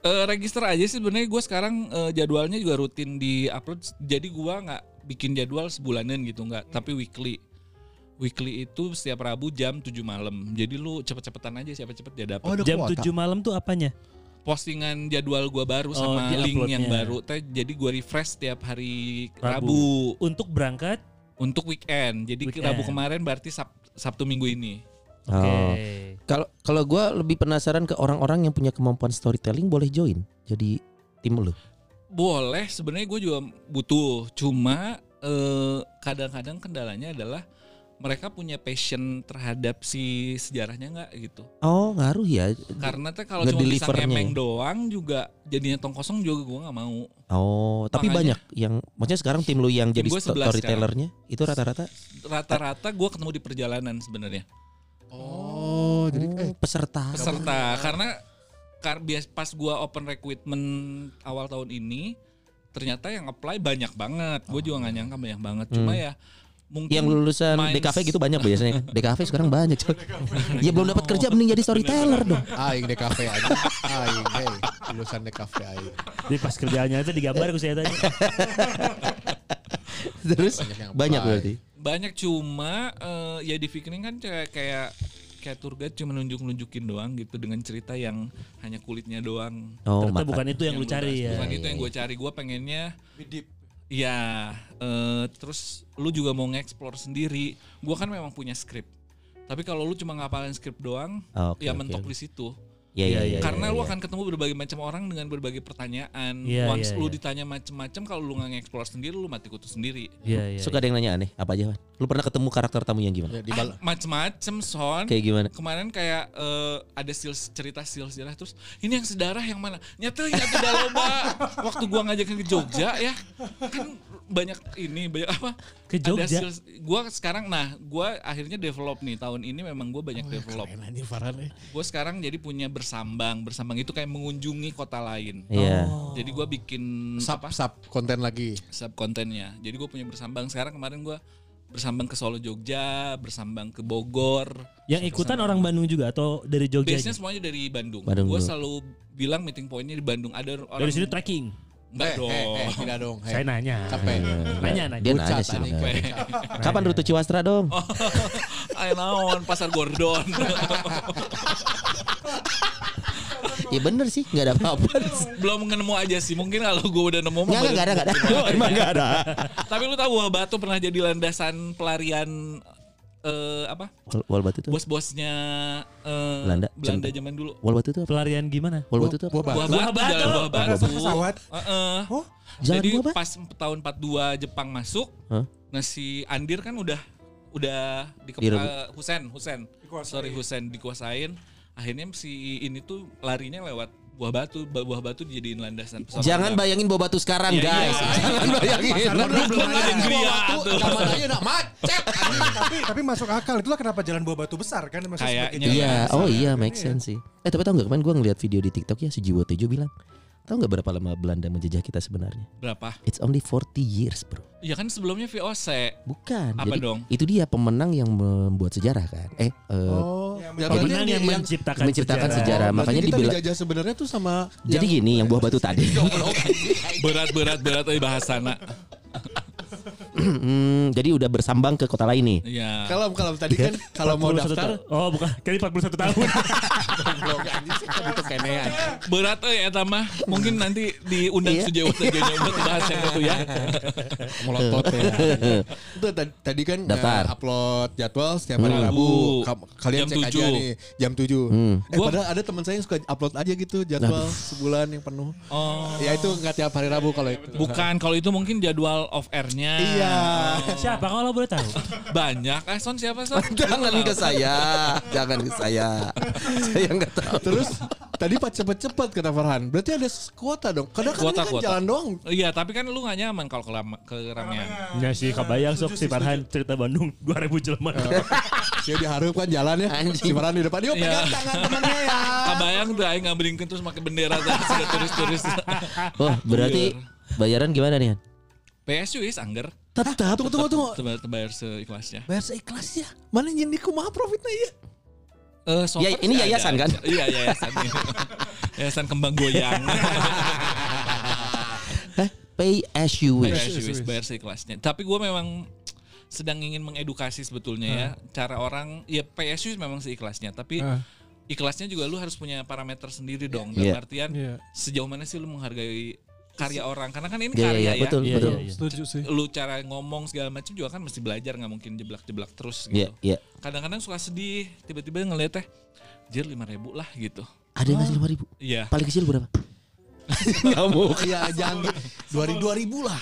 [SPEAKER 6] Eh, register aja sih sebenarnya gue sekarang eh, jadwalnya juga rutin di upload jadi gue nggak bikin jadwal sebulanan gitu nggak tapi weekly weekly itu setiap Rabu jam 7 malam jadi lu cepet-cepetan aja siapa cepet dia dapat
[SPEAKER 3] Oh,
[SPEAKER 5] Jam
[SPEAKER 3] kuota.
[SPEAKER 5] 7 malam tuh apanya?
[SPEAKER 6] postingan jadwal gua baru
[SPEAKER 5] Oh,
[SPEAKER 6] sama
[SPEAKER 5] di
[SPEAKER 6] link yang baru teh jadi gua refresh setiap hari
[SPEAKER 5] Rabu.
[SPEAKER 6] Rabu,
[SPEAKER 5] Untuk berangkat?
[SPEAKER 6] Untuk weekend jadi
[SPEAKER 5] Weekend.
[SPEAKER 6] Rabu kemarin berarti Sab- Sabtu minggu ini
[SPEAKER 5] Oke.
[SPEAKER 2] Oh. Kalau kalau gua lebih penasaran ke orang-orang yang punya kemampuan storytelling boleh join. Jadi tim lu.
[SPEAKER 6] boleh sebenarnya gue juga butuh cuma eh, kadang-kadang kendalanya adalah mereka punya passion terhadap si sejarahnya nggak gitu?
[SPEAKER 2] Oh, ngaruh ya.
[SPEAKER 6] karena teh kalau cuma bisa ngemeng
[SPEAKER 2] ya?
[SPEAKER 6] doang juga jadinya tong kosong juga gue nggak mau.
[SPEAKER 2] Oh, tapi
[SPEAKER 6] Makanya-
[SPEAKER 2] banyak yang maksudnya sekarang tim lu yang
[SPEAKER 6] Tim
[SPEAKER 2] jadi
[SPEAKER 6] gua
[SPEAKER 2] sto-
[SPEAKER 6] 11
[SPEAKER 2] storytellernya itu rata-rata?
[SPEAKER 6] Rata-rata gue ketemu di perjalanan sebenarnya.
[SPEAKER 3] Oh, jadi eh
[SPEAKER 2] oh, peserta.
[SPEAKER 6] peserta karena kar bias pas gue open recruitment awal tahun ini ternyata yang apply banyak banget. Gue juga nggak nyangka banyak banget. Cuma ya mungkin
[SPEAKER 2] Yang lulusan
[SPEAKER 6] minds-
[SPEAKER 2] DKV gitu banyak biasanya. DKV sekarang banyak coy. Ya belum dapat kerja mending jadi storyteller dong.
[SPEAKER 3] aing DKV aja. Aing, hey, lulusan DKV aing.
[SPEAKER 5] Jadi pas kerjaannya itu digambar aku saya tanya.
[SPEAKER 2] Terus
[SPEAKER 3] Banyak yang
[SPEAKER 2] banyak berarti.
[SPEAKER 6] banyak cuma eh, ya di Fikring kan kayak kayak kayak tour guide cuma nunjuk-nunjukin doang gitu dengan cerita yang hanya kulitnya doang.
[SPEAKER 2] Oh,
[SPEAKER 5] Ternyata
[SPEAKER 2] maka.
[SPEAKER 5] bukan itu yang lu cari ya.
[SPEAKER 6] Bukan itu yang gue cari. Gue pengennya Iya, eh, terus lu juga mau nge-explore sendiri. Gua kan memang punya skrip. Tapi kalau lu cuma ngapalin skrip doang,
[SPEAKER 2] Oh, oke,
[SPEAKER 6] ya mentok
[SPEAKER 2] oke.
[SPEAKER 6] di situ.
[SPEAKER 2] Iya iya iya.
[SPEAKER 6] Karena
[SPEAKER 2] iya,
[SPEAKER 6] lu
[SPEAKER 2] iya.
[SPEAKER 6] akan ketemu berbagai macam orang dengan berbagai pertanyaan.
[SPEAKER 5] Iya,
[SPEAKER 6] Once
[SPEAKER 5] iya,
[SPEAKER 6] lu
[SPEAKER 5] iya.
[SPEAKER 6] ditanya macem-macem, kalau lu nggak nge-explore sendiri, lu mati kutu sendiri.
[SPEAKER 5] Iya, iya.
[SPEAKER 2] Suka ada yang nanya aneh, apa aja, Wan? Lu pernah ketemu karakter tamu yang gimana?
[SPEAKER 3] Ya,
[SPEAKER 6] Ah, macem-macem, son.
[SPEAKER 2] Kayak gimana?
[SPEAKER 6] Kemarin kayak eh, ada sil cerita sil sejarah terus ini yang sedarah yang mana? Nyata ya tidak loba. Waktu gua ngajakin ke Jogja ya kan banyak ini banyak apa?
[SPEAKER 5] Ke Jogja?
[SPEAKER 6] Ada gua sekarang nah gua akhirnya develop nih tahun ini memang gua banyak develop.
[SPEAKER 3] Keren anjing Farhan eh.
[SPEAKER 6] Gue sekarang jadi punya bersambang. Bersambang itu kayak mengunjungi kota lain.
[SPEAKER 2] Iya.
[SPEAKER 6] Jadi gua bikin
[SPEAKER 3] Sub
[SPEAKER 6] apa?
[SPEAKER 3] sub konten lagi.
[SPEAKER 6] sub kontennya. Jadi gue punya bersambang. Sekarang kemarin gua bersambang ke Solo Jogja, bersambang ke Bogor.
[SPEAKER 5] Yang ikutan orang Bandung juga atau dari Jogja?
[SPEAKER 6] Base-nya
[SPEAKER 5] aja?
[SPEAKER 6] semuanya dari Bandung.
[SPEAKER 2] Bandung
[SPEAKER 6] gue selalu bilang meeting pointnya di Bandung. Ada orang
[SPEAKER 5] Dari sini trekking.
[SPEAKER 6] Enggak
[SPEAKER 3] Eh,
[SPEAKER 6] dong.
[SPEAKER 3] eh, eh, tidak dong. eh.
[SPEAKER 5] Saya nanya.
[SPEAKER 3] Capek.
[SPEAKER 5] Nanya nanya.
[SPEAKER 2] Dia
[SPEAKER 3] Bucat,
[SPEAKER 2] nanya sih. Kapan rute Ciwastra dong?
[SPEAKER 6] Ayo naon pasar Gordon.
[SPEAKER 2] Ya bener sih, nggak ada apa-apa.
[SPEAKER 6] Belum nemu aja sih. Mungkin kalau gue udah nemu mah
[SPEAKER 2] Nggak, ada, nggak ada. Emang nggak ada.
[SPEAKER 6] Tapi lu tahu Batu pernah jadi landasan pelarian eh apa?
[SPEAKER 2] Wal, wal batu tuh.
[SPEAKER 6] Bos-bosnya eh,
[SPEAKER 2] Belanda.
[SPEAKER 6] Belanda zaman dulu.
[SPEAKER 2] Wal batu tuh apa?
[SPEAKER 5] Pelarian gimana?
[SPEAKER 2] Wal batu tuh apa?
[SPEAKER 3] Buah
[SPEAKER 6] Buah
[SPEAKER 3] batu.
[SPEAKER 6] batu, jalan buah batu.
[SPEAKER 1] Pesawat.
[SPEAKER 6] Heeh.
[SPEAKER 1] Oh,
[SPEAKER 6] Jadi
[SPEAKER 2] buah batu?
[SPEAKER 6] pas tahun 42 Jepang masuk,
[SPEAKER 2] Hah?
[SPEAKER 6] nah si Andir kan udah udah di
[SPEAKER 2] Direbut.
[SPEAKER 6] Husen, Husen. Sorry Husen dikuasain. Akhirnya si ini tuh larinya lewat buah batu, Ba- buah batu dijadiin landasan pesawat
[SPEAKER 2] Jangan
[SPEAKER 6] terbang.
[SPEAKER 2] bayangin bawa batu sekarang,
[SPEAKER 6] Iya,
[SPEAKER 2] guys.
[SPEAKER 6] iya.
[SPEAKER 2] Jangan bayangin.
[SPEAKER 6] Belum belum ada yang gria tuh.
[SPEAKER 3] Zaman aja nak macet.
[SPEAKER 1] tapi tapi masuk akal itulah kenapa jalan buah batu besar kan maksudnya
[SPEAKER 6] Kayaknya.
[SPEAKER 2] Iya, oh
[SPEAKER 1] besar.
[SPEAKER 2] iya, make sense sih. Eh tapi tau nggak kemarin gue ngeliat video di TikTok ya si Jiwo Tejo bilang, tahu nggak berapa lama Belanda menjajah kita sebenarnya?
[SPEAKER 6] Berapa?
[SPEAKER 2] It's only 40 years, bro.
[SPEAKER 6] Ya kan sebelumnya VOC.
[SPEAKER 2] Bukan.
[SPEAKER 6] Apa
[SPEAKER 2] Jadi
[SPEAKER 6] dong?
[SPEAKER 2] itu dia pemenang yang membuat sejarah kan. Eh, eh,
[SPEAKER 3] Ya, berarti
[SPEAKER 5] Pemenang yang,
[SPEAKER 3] yang-
[SPEAKER 5] menciptakan,
[SPEAKER 2] menciptakan
[SPEAKER 5] sejarah.
[SPEAKER 2] sejarah. Makanya
[SPEAKER 3] kita
[SPEAKER 2] dibilang
[SPEAKER 3] dijajah sebenarnya tuh sama
[SPEAKER 2] jadi gini yang buah batu tadi.
[SPEAKER 6] berat berat berat eh bahasana.
[SPEAKER 2] Hmm, jadi udah bersambang ke kota lain nih.
[SPEAKER 6] Iya.
[SPEAKER 3] kalau kalau tadi kan kalau mau
[SPEAKER 5] 41
[SPEAKER 3] daftar
[SPEAKER 5] ta- Oh bukan, kali 41 tahun.
[SPEAKER 3] goblok anjing sih kan itu kenean.
[SPEAKER 6] Berat eh eta mah. Mungkin nanti diundang
[SPEAKER 2] Iya.
[SPEAKER 6] sejauh sejauhnya buat bahas yang itu ya.
[SPEAKER 3] Melotot ya. Itu tadi, kan
[SPEAKER 2] Daftar.
[SPEAKER 3] eh, upload jadwal setiap hari
[SPEAKER 6] Hmm.
[SPEAKER 3] Rabu.
[SPEAKER 6] Rabu.
[SPEAKER 3] Ka- Kalian
[SPEAKER 6] Jam
[SPEAKER 3] cek aja
[SPEAKER 6] 7.
[SPEAKER 3] nih jam 7.
[SPEAKER 2] Hmm.
[SPEAKER 3] Eh
[SPEAKER 6] Gua-
[SPEAKER 3] padahal ada teman saya yang suka upload aja gitu jadwal sebulan yang penuh.
[SPEAKER 6] Oh.
[SPEAKER 3] Ya itu nggak tiap hari Rabu kalau itu.
[SPEAKER 6] Bukan kalau itu mungkin jadwal off airnya.
[SPEAKER 3] Iya.
[SPEAKER 5] Siapa kalau boleh tahu?
[SPEAKER 6] Banyak. Eh Son siapa Son?
[SPEAKER 2] Jangan ke saya, jangan ke saya. saya nggak tahu.
[SPEAKER 3] Terus tadi pas cepet-cepet kata Farhan. Berarti ada kuota dong. Kadang kan
[SPEAKER 6] Kuota,
[SPEAKER 3] kan
[SPEAKER 6] kuota.
[SPEAKER 3] jalan doang.
[SPEAKER 6] Iya tapi kan lu gak nyaman kalau ke, lama- ke ramean.
[SPEAKER 5] Ya sih kebayang sok si Farhan cerita Bandung 2000 jelema.
[SPEAKER 3] Dia diharap kan jalan ya. Si Farhan di depan. Yuk
[SPEAKER 6] Iya.
[SPEAKER 3] pegang tangan temannya ya.
[SPEAKER 6] Kabayang tuh aing ngambilin terus pakai bendera sudah turis-turis.
[SPEAKER 2] Oh, berarti bayaran gimana nih?
[SPEAKER 6] PSU is angger.
[SPEAKER 3] Tetap. Tunggu tunggu tunggu.
[SPEAKER 6] Tebayar, tebayar seikhlasnya.
[SPEAKER 3] Bayar seikhlas ya. Mana yang di kumaha profitnya ya?
[SPEAKER 6] Eh, so
[SPEAKER 2] Ya, ini
[SPEAKER 6] ada
[SPEAKER 2] yayasan, kan?
[SPEAKER 6] Iya yayasan. yayasan kembang goyang.
[SPEAKER 2] Hah? Pay as you wish.
[SPEAKER 6] PSU is bayar seikhlasnya. Tapi gue memang sedang ingin mengedukasi sebetulnya ya cara orang ya PSU memang seikhlasnya tapi ikhlasnya juga lu harus punya parameter sendiri dong
[SPEAKER 2] Iya.
[SPEAKER 6] dalam artian
[SPEAKER 1] Iya.
[SPEAKER 6] sejauh mana sih lu menghargai karya orang karena kan ini
[SPEAKER 2] Iya,
[SPEAKER 6] karya
[SPEAKER 2] iya,
[SPEAKER 6] ya
[SPEAKER 2] betul,
[SPEAKER 5] Iya,
[SPEAKER 2] betul.
[SPEAKER 5] iya, iya.
[SPEAKER 1] Setuju sih.
[SPEAKER 6] lu cara ngomong segala macam juga kan mesti belajar nggak mungkin jeblak-jeblak terus
[SPEAKER 2] Iya,
[SPEAKER 6] gitu
[SPEAKER 2] iya.
[SPEAKER 6] kadang-kadang suka sedih tiba-tiba ngeliat teh jir lima ribu lah gitu
[SPEAKER 2] Ada yang ngasih lima ribu.
[SPEAKER 6] iya
[SPEAKER 2] Paling kecil berapa?
[SPEAKER 3] Iya jangan dua ribu dua ribu lah.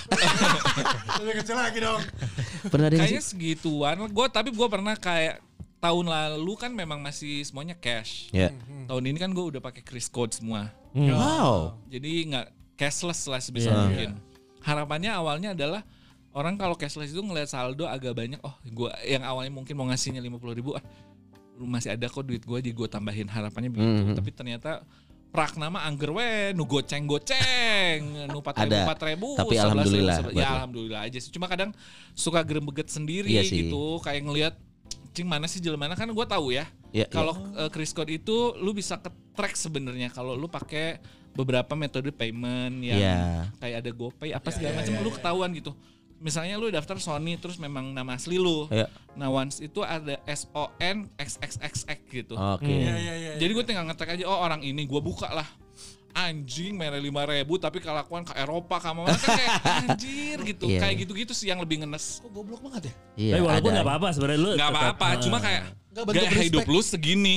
[SPEAKER 1] Lebih kecil lagi dong.
[SPEAKER 2] Pernah ada yang
[SPEAKER 6] kayaknya segituan gue tapi gue pernah kayak tahun lalu kan memang masih semuanya cash
[SPEAKER 2] Ya.
[SPEAKER 6] tahun ini kan gue udah pakai Chris code semua
[SPEAKER 2] Wow.
[SPEAKER 6] jadi nggak cashless lah sebisa
[SPEAKER 5] Iya.
[SPEAKER 6] mungkin harapannya awalnya adalah orang kalau cashless itu ngeliat saldo agak banyak oh gua yang awalnya mungkin mau ngasihnya lima puluh ribu ah masih ada kok duit gue jadi gue tambahin harapannya begitu
[SPEAKER 2] Mhm.
[SPEAKER 6] tapi ternyata prak nama angger we nu goceng goceng nu empat ribu empat ribu
[SPEAKER 2] Tapi
[SPEAKER 6] 11.000,
[SPEAKER 2] alhamdulillah
[SPEAKER 6] ya
[SPEAKER 2] buat lo.
[SPEAKER 6] alhamdulillah aja sih cuma kadang suka gerebeget sendiri
[SPEAKER 2] Iya sih.
[SPEAKER 6] gitu kayak ngelihat cing mana sih jelema kan gue tahu ya
[SPEAKER 2] Iya,
[SPEAKER 6] kalau uh, Chris Code itu lu bisa ke track sebenarnya kalau lu pakai beberapa metode payment yang
[SPEAKER 2] Iya.
[SPEAKER 6] kayak ada GoPay apa segala macam lu ketahuan gitu. Misalnya lu daftar Sony terus memang nama asli lu.
[SPEAKER 2] Iya.
[SPEAKER 6] Nah once itu ada S O N X X X X gitu.
[SPEAKER 2] Oke.
[SPEAKER 1] Iya, iya, iya.
[SPEAKER 6] Jadi gue tinggal ngetek aja oh orang ini gue buka lah. Anjing mere lima ribu tapi kelakuan ke Eropa kamu kan kayak anjir gitu.
[SPEAKER 2] Iya,
[SPEAKER 6] kayak
[SPEAKER 2] iya.
[SPEAKER 6] gitu-gitu sih yang lebih ngenes.
[SPEAKER 3] Kok goblok banget ya?
[SPEAKER 2] Iya,
[SPEAKER 5] Tapi walaupun nggak apa-apa sebenarnya lu
[SPEAKER 6] Gak
[SPEAKER 5] tetap,
[SPEAKER 6] apa-apa,
[SPEAKER 5] eh,
[SPEAKER 6] cuma kayak
[SPEAKER 3] Nggak bentuk
[SPEAKER 6] gaya hidup
[SPEAKER 3] respect.
[SPEAKER 6] lu segini.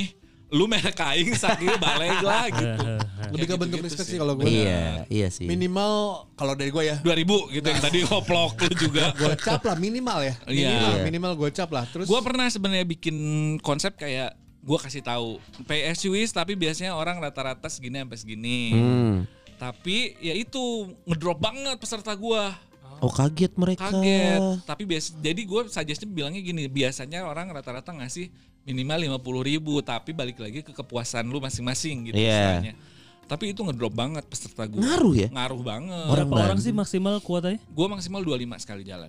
[SPEAKER 6] Lu merek kain sakit balik lah gitu.
[SPEAKER 3] Lebih ke bentuk respect
[SPEAKER 6] sih.
[SPEAKER 3] sih kalau gue.
[SPEAKER 2] Iya, iya sih.
[SPEAKER 3] Minimal kalau dari gue ya.
[SPEAKER 6] 2000 gitu yang tadi koplok lu juga.
[SPEAKER 3] Gocap lah minimal ya.
[SPEAKER 6] Iya.
[SPEAKER 3] Minimal,
[SPEAKER 2] Iya.
[SPEAKER 3] minimal gocap lah. Terus
[SPEAKER 6] Gue pernah sebenarnya bikin konsep kayak gue kasih tahu PSUIS tapi biasanya orang rata-rata segini sampai segini.
[SPEAKER 2] Hmm.
[SPEAKER 6] Tapi ya itu ngedrop banget peserta gue.
[SPEAKER 2] Oh kaget mereka.
[SPEAKER 6] Kaget. Tapi biasa jadi gue suggestnya bilangnya gini, biasanya orang rata-rata ngasih minimal 50 ribu tapi balik lagi ke kepuasan lu masing-masing gitu
[SPEAKER 2] Iya.
[SPEAKER 6] istilahnya. Tapi itu ngedrop banget peserta gue.
[SPEAKER 2] Ngaruh ya?
[SPEAKER 6] Ngaruh banget.
[SPEAKER 2] Orang
[SPEAKER 5] Berapa orang sih maksimal kuotanya?
[SPEAKER 6] Gue maksimal 25 sekali jalan.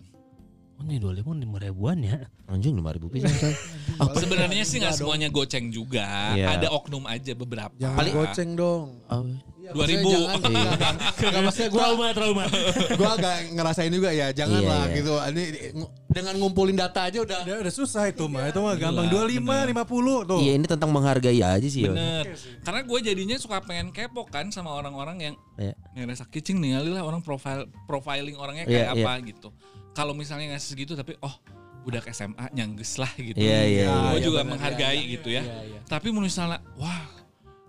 [SPEAKER 5] Oh ini 25 lima ribuan ya.
[SPEAKER 2] Anjing lima ribu pisan coy. Oh,
[SPEAKER 6] Sebenarnya sih nggak semuanya goceng juga.
[SPEAKER 2] Iya.
[SPEAKER 6] Ada oknum aja beberapa.
[SPEAKER 3] jangan
[SPEAKER 2] Paling-
[SPEAKER 3] goceng dong.
[SPEAKER 2] oh.
[SPEAKER 3] Iya,
[SPEAKER 6] 2000.
[SPEAKER 3] maksudnya Jangan, jangan, Nggak, maksudnya gue
[SPEAKER 5] Trauma trauma.
[SPEAKER 3] gue agak ngerasain juga ya. Jangan
[SPEAKER 2] Iya,
[SPEAKER 3] lah
[SPEAKER 2] iya.
[SPEAKER 3] gitu. Ini dengan ngumpulin data aja udah.
[SPEAKER 1] Udah, udah susah itu mah. Itu mah gampang.
[SPEAKER 6] Gila,
[SPEAKER 1] 25, 50 tuh.
[SPEAKER 2] Iya ini tentang menghargai aja sih.
[SPEAKER 6] Bener. Karena gue jadinya suka pengen kepo kan sama orang-orang yang
[SPEAKER 2] Iya.
[SPEAKER 6] ngerasa kicing nih lah orang profile profiling orangnya
[SPEAKER 2] Iya,
[SPEAKER 6] kayak
[SPEAKER 2] iya.
[SPEAKER 6] apa gitu. Kalau misalnya ngasih segitu tapi oh udah ke SMA nyangges lah gitu.
[SPEAKER 2] Iya, iya,
[SPEAKER 6] Gue
[SPEAKER 3] iya,
[SPEAKER 6] juga
[SPEAKER 3] bener,
[SPEAKER 6] menghargai
[SPEAKER 3] iya,
[SPEAKER 6] gitu ya.
[SPEAKER 3] iya, iya.
[SPEAKER 6] Tapi menurut misalnya wah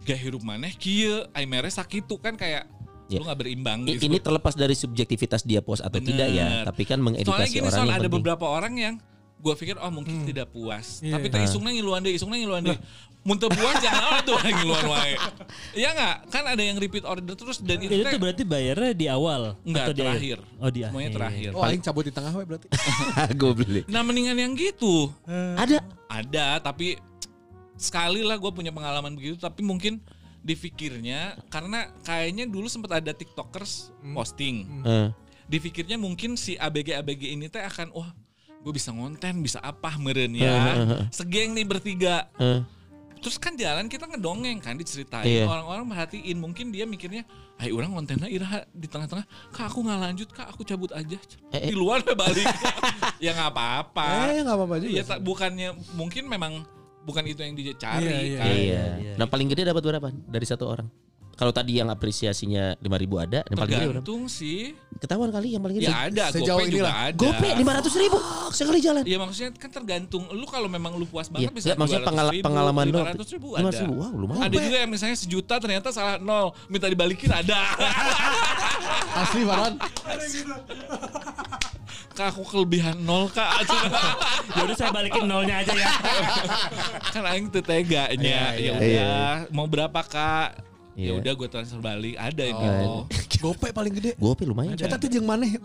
[SPEAKER 6] gak hirup maneh kieu ai mere sakitu kan kayak
[SPEAKER 2] Iya.
[SPEAKER 6] lu gak berimbang gitu.
[SPEAKER 2] Ini terlepas dari subjektivitas dia post atau tidak ya,
[SPEAKER 6] Bener.
[SPEAKER 2] tapi kan
[SPEAKER 6] Soalnya
[SPEAKER 2] mengedukasi
[SPEAKER 6] gini
[SPEAKER 2] orang
[SPEAKER 6] soal
[SPEAKER 2] yang
[SPEAKER 6] ada
[SPEAKER 2] penting.
[SPEAKER 6] beberapa orang yang gue pikir oh mungkin tidak puas.
[SPEAKER 1] Iya.
[SPEAKER 6] Tapi tak isungnya ngiluan deh, isungnya ngiluan deh. Muntah puas jangan apa tuh ngiluan wae. Iya nggak? Kan ada yang repeat order terus dan itu,
[SPEAKER 5] Itu
[SPEAKER 6] teh
[SPEAKER 5] berarti bayarnya di awal
[SPEAKER 6] Enggak,
[SPEAKER 5] atau di
[SPEAKER 6] terakhir.
[SPEAKER 5] Oh di
[SPEAKER 6] Semuanya
[SPEAKER 5] akhir.
[SPEAKER 6] terakhir.
[SPEAKER 3] Oh, aing cabut di tengah we berarti.
[SPEAKER 2] Gue beli.
[SPEAKER 6] Nah mendingan yang gitu.
[SPEAKER 2] Ada.
[SPEAKER 6] Ada tapi sekali lah gue punya pengalaman begitu tapi mungkin difikirnya karena kayaknya dulu sempat ada tiktokers posting.
[SPEAKER 2] Eh,
[SPEAKER 6] difikirnya mungkin si ABG ABG ini teh akan wah gue bisa ngonten bisa apa meren ya. Segeng nih bertiga.
[SPEAKER 2] Eh.
[SPEAKER 6] terus kan jalan kita ngedongeng kan diceritain.
[SPEAKER 2] Iya.
[SPEAKER 6] orang-orang merhatiin mungkin dia mikirnya ay orang kontennya iraha di tengah-tengah. Kak aku nggak lanjut kak aku cabut aja.
[SPEAKER 2] Eh, eh.
[SPEAKER 6] di luar balik. Ya nggak apa-apa.
[SPEAKER 3] Eh, nggak apa-apa juga
[SPEAKER 6] tak- bukannya mungkin memang bukan itu yang dia cari
[SPEAKER 3] Iya, iya.
[SPEAKER 6] kan
[SPEAKER 2] Iya. Nah paling gede dapat berapa dari satu orang? Kalau tadi yang apresiasinya 5000 ada, yang paling gede berapa?
[SPEAKER 6] tergantung sih
[SPEAKER 2] Ketahuan kali yang paling gede.
[SPEAKER 6] ya ada
[SPEAKER 3] sejauh
[SPEAKER 6] juga
[SPEAKER 3] inilah.
[SPEAKER 6] ada
[SPEAKER 2] Gope 500 ribu sekali jalan.
[SPEAKER 6] Iya maksudnya kan tergantung lu kalau memang lu puas
[SPEAKER 2] Iya,
[SPEAKER 6] banget bisa
[SPEAKER 2] enggak, maksudnya
[SPEAKER 6] 200
[SPEAKER 2] pengala-
[SPEAKER 6] ribu,
[SPEAKER 2] pengalaman doang.
[SPEAKER 6] 500 ribu
[SPEAKER 2] 500
[SPEAKER 6] ada.
[SPEAKER 2] ribu, wow, lumayan.
[SPEAKER 6] Ada juga yang misalnya sejuta ternyata salah nol, minta dibalikin ada.
[SPEAKER 3] Asli Baron.
[SPEAKER 6] kak aku kelebihan nol kak.
[SPEAKER 5] Yaudah saya balikin nolnya aja ya.
[SPEAKER 6] kan aing teu teganya.
[SPEAKER 3] Iya,
[SPEAKER 6] Ya
[SPEAKER 3] iya.
[SPEAKER 6] udah, mau berapa kak? Ya
[SPEAKER 2] Iya.
[SPEAKER 6] udah gue transfer balik. Ada yang
[SPEAKER 3] Oh.
[SPEAKER 6] gitu.
[SPEAKER 3] Gope paling gede.
[SPEAKER 2] Gope lumayan.
[SPEAKER 3] Eta teh jeung maneh.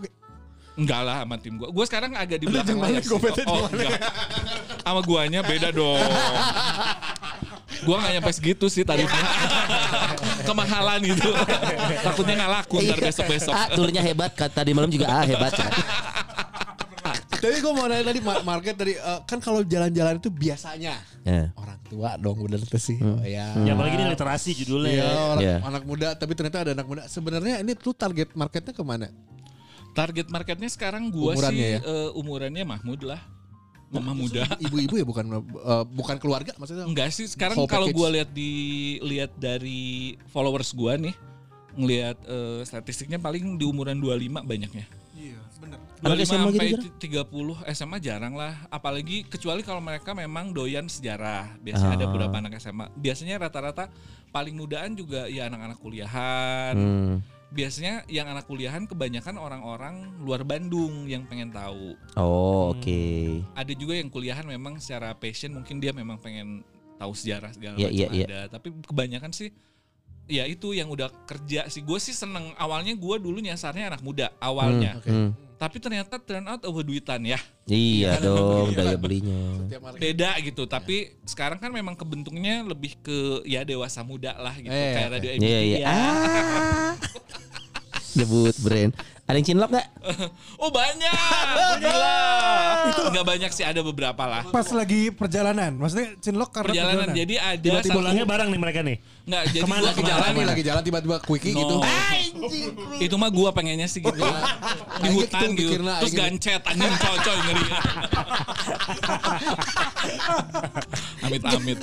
[SPEAKER 6] Enggak lah sama tim gue. Gue sekarang agak di belakang
[SPEAKER 3] mana
[SPEAKER 6] layar
[SPEAKER 3] jeung
[SPEAKER 6] Oh, enggak. Sama guanya beda dong. Gua nggak nyampe segitu sih tarifnya. Kemahalan gitu. Takutnya nggak laku ntar besok-besok.
[SPEAKER 2] Ah, turnya hebat. Kata tadi malam juga ah hebat.
[SPEAKER 3] Tapi gue mau nanya tadi ma- market tadi eh, kan kalau jalan-jalan itu biasanya
[SPEAKER 2] Ya.
[SPEAKER 3] orang tua dong bener tuh sih. Oh, ya.
[SPEAKER 5] Ya apalagi ini literasi judulnya.
[SPEAKER 3] Iya, orang
[SPEAKER 2] Iya.
[SPEAKER 3] anak muda tapi ternyata ada anak muda. Sebenarnya ini tuh target marketnya ke mana?
[SPEAKER 6] Target marketnya sekarang gua
[SPEAKER 3] Umurannya
[SPEAKER 6] sih
[SPEAKER 3] ya?
[SPEAKER 6] eh, umurannya Mahmud lah. Mama muda.
[SPEAKER 3] Ibu-ibu ya bukan eh, bukan keluarga maksudnya.
[SPEAKER 6] Enggak sih, sekarang kalau gua lihat di lihat dari followers gua nih, ngelihat eh, statistiknya paling di umuran 25 banyaknya.
[SPEAKER 1] Benar.
[SPEAKER 6] 25
[SPEAKER 2] Anak SMA gitu
[SPEAKER 6] sampai
[SPEAKER 2] jarang?
[SPEAKER 6] 30 SMA jarang lah, apalagi kecuali kalau mereka memang doyan sejarah. Biasanya ada
[SPEAKER 2] Ah.
[SPEAKER 6] beberapa anak SMA. Biasanya rata-rata paling mudaan juga ya anak-anak kuliahan.
[SPEAKER 2] Hmm.
[SPEAKER 6] Biasanya yang anak kuliahan kebanyakan orang-orang luar Bandung yang pengen tahu.
[SPEAKER 2] Oh, oke.
[SPEAKER 6] Ada juga yang kuliahan memang secara passion mungkin dia memang pengen tahu sejarah segala
[SPEAKER 2] Iya,
[SPEAKER 6] macam
[SPEAKER 2] iya, iya.
[SPEAKER 6] ada. Tapi kebanyakan sih ya itu yang udah kerja sih. Gue sih seneng awalnya gue dulu nyasarnya anak muda awalnya.
[SPEAKER 2] Hmm.
[SPEAKER 6] Tapi ternyata turn out over duitan ya.
[SPEAKER 2] Iya dong, daya belinya.
[SPEAKER 6] Beda gitu. Tapi sekarang kan memang kebentuknya lebih ke ya dewasa muda lah gitu.
[SPEAKER 3] Eh,
[SPEAKER 6] Kayak radio
[SPEAKER 2] Iya, iya.
[SPEAKER 6] MTV ya.
[SPEAKER 2] Ah. Nyebut brand. Ada yang cinlok nggak?
[SPEAKER 6] Oh banyak. Gila. Itu nggak banyak sih ada beberapa lah.
[SPEAKER 1] Pas lagi perjalanan, maksudnya cinlok karena
[SPEAKER 6] Perjalanan
[SPEAKER 1] perjalanan.
[SPEAKER 6] jadi ada
[SPEAKER 5] Tiba-tiba
[SPEAKER 6] satu
[SPEAKER 5] pulangnya bareng nih mereka nih.
[SPEAKER 6] Nggak, jadi
[SPEAKER 5] Ke mana,
[SPEAKER 6] gua
[SPEAKER 3] Lagi
[SPEAKER 5] ke mana?
[SPEAKER 3] jalan nih, lagi jalan tiba-tiba quickie
[SPEAKER 6] No.
[SPEAKER 3] gitu.
[SPEAKER 6] Itu mah gua pengennya sih gitu. Di hutan
[SPEAKER 3] gitu
[SPEAKER 6] gitu. Terus
[SPEAKER 3] gitu.
[SPEAKER 6] gancet anjing cocoy ngeri. Amit amit.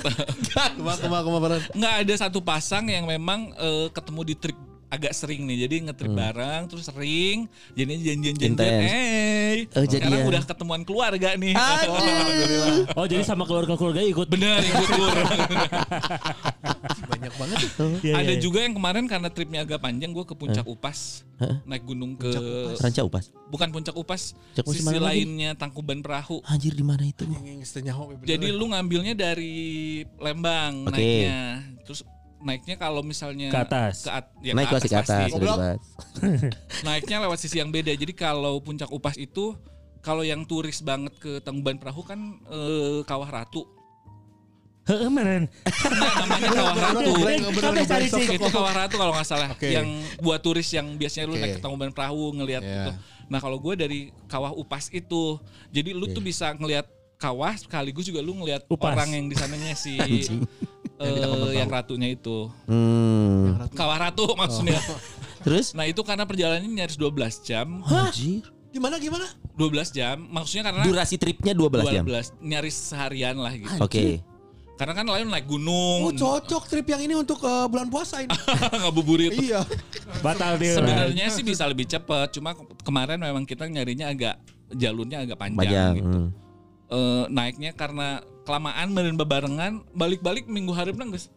[SPEAKER 3] Kuma kuma kuma Baron.
[SPEAKER 6] Nggak ada satu pasang yang memang eh, ketemu di trip agak sering nih. Jadi ngetrip bareng terus sering jadinya janjian-janjian.
[SPEAKER 2] Intens.
[SPEAKER 6] Eh,
[SPEAKER 2] Oh,
[SPEAKER 6] sekarang
[SPEAKER 2] jadian.
[SPEAKER 6] udah ketemuan keluarga nih.
[SPEAKER 5] Oh jadi sama keluarga-keluarga ikut.
[SPEAKER 6] Bener ikut.
[SPEAKER 3] Banyak banget tuh.
[SPEAKER 5] Iya,
[SPEAKER 6] Ada
[SPEAKER 5] iya.
[SPEAKER 6] juga yang kemarin karena tripnya agak panjang gue ke Puncak Upas. Naik gunung ke
[SPEAKER 2] Ranca Upas.
[SPEAKER 6] bukan Puncak Upas,
[SPEAKER 2] Puncak Upas
[SPEAKER 6] sisi
[SPEAKER 2] mana lagi?
[SPEAKER 6] lainnya Tangkuban Perahu.
[SPEAKER 2] Anjir di mana itu?
[SPEAKER 6] Jadi lu ngambilnya dari Lembang
[SPEAKER 2] Oke.
[SPEAKER 6] naiknya. Terus naiknya kalau misalnya
[SPEAKER 5] Ke atas.
[SPEAKER 6] ke at- ya
[SPEAKER 2] Naik
[SPEAKER 6] ke
[SPEAKER 2] pasti ke atas.
[SPEAKER 6] Naiknya lewat sisi yang beda. Jadi kalau Puncak Upas itu kalau yang turis banget ke Tangkuban Perahu kan eh, Kawah Ratu.
[SPEAKER 5] Heeh, meren.
[SPEAKER 6] Nah, namanya Kawah Ratu.
[SPEAKER 5] Sampai cari sih.
[SPEAKER 6] itu. Kawah Ratu kalau nggak salah
[SPEAKER 3] Oke.
[SPEAKER 6] yang buat turis yang biasanya lu
[SPEAKER 3] Oke.
[SPEAKER 6] naik ke Tangkuban Perahu ngelihat
[SPEAKER 3] Iya.
[SPEAKER 6] gitu. Nah kalau gue dari Kawah Upas itu, jadi lu tuh bisa ngelihat kawah sekaligus juga lu ngelihat orang yang di sananya si
[SPEAKER 2] Anjing.
[SPEAKER 6] eh, yang ratunya itu.
[SPEAKER 2] Hmm.
[SPEAKER 6] Kawah Ratu maksudnya.
[SPEAKER 2] Terus?
[SPEAKER 6] Nah itu karena perjalanannya nyaris 12 jam.
[SPEAKER 2] Anjir.
[SPEAKER 3] Gimana gimana?
[SPEAKER 6] 12 jam, maksudnya karena
[SPEAKER 2] Durasi tripnya 12 jam.
[SPEAKER 6] 12 nyaris seharian lah gitu.
[SPEAKER 2] Oke.
[SPEAKER 6] Karena kan lain naik gunung,
[SPEAKER 3] Oh cocok trip yang ini untuk eh, bulan puasa ini.
[SPEAKER 6] ngabuburit.
[SPEAKER 3] iya.
[SPEAKER 5] Batal dia.
[SPEAKER 6] Sebenarnya sih bisa lebih cepat, cuma ke- kemarin memang kita nyarinya agak jalurnya agak panjang,
[SPEAKER 2] Panjang.
[SPEAKER 6] gitu.
[SPEAKER 2] hmm.
[SPEAKER 6] Eh, naiknya karena kelamaan meren bebarengan, balik-balik minggu hari guys.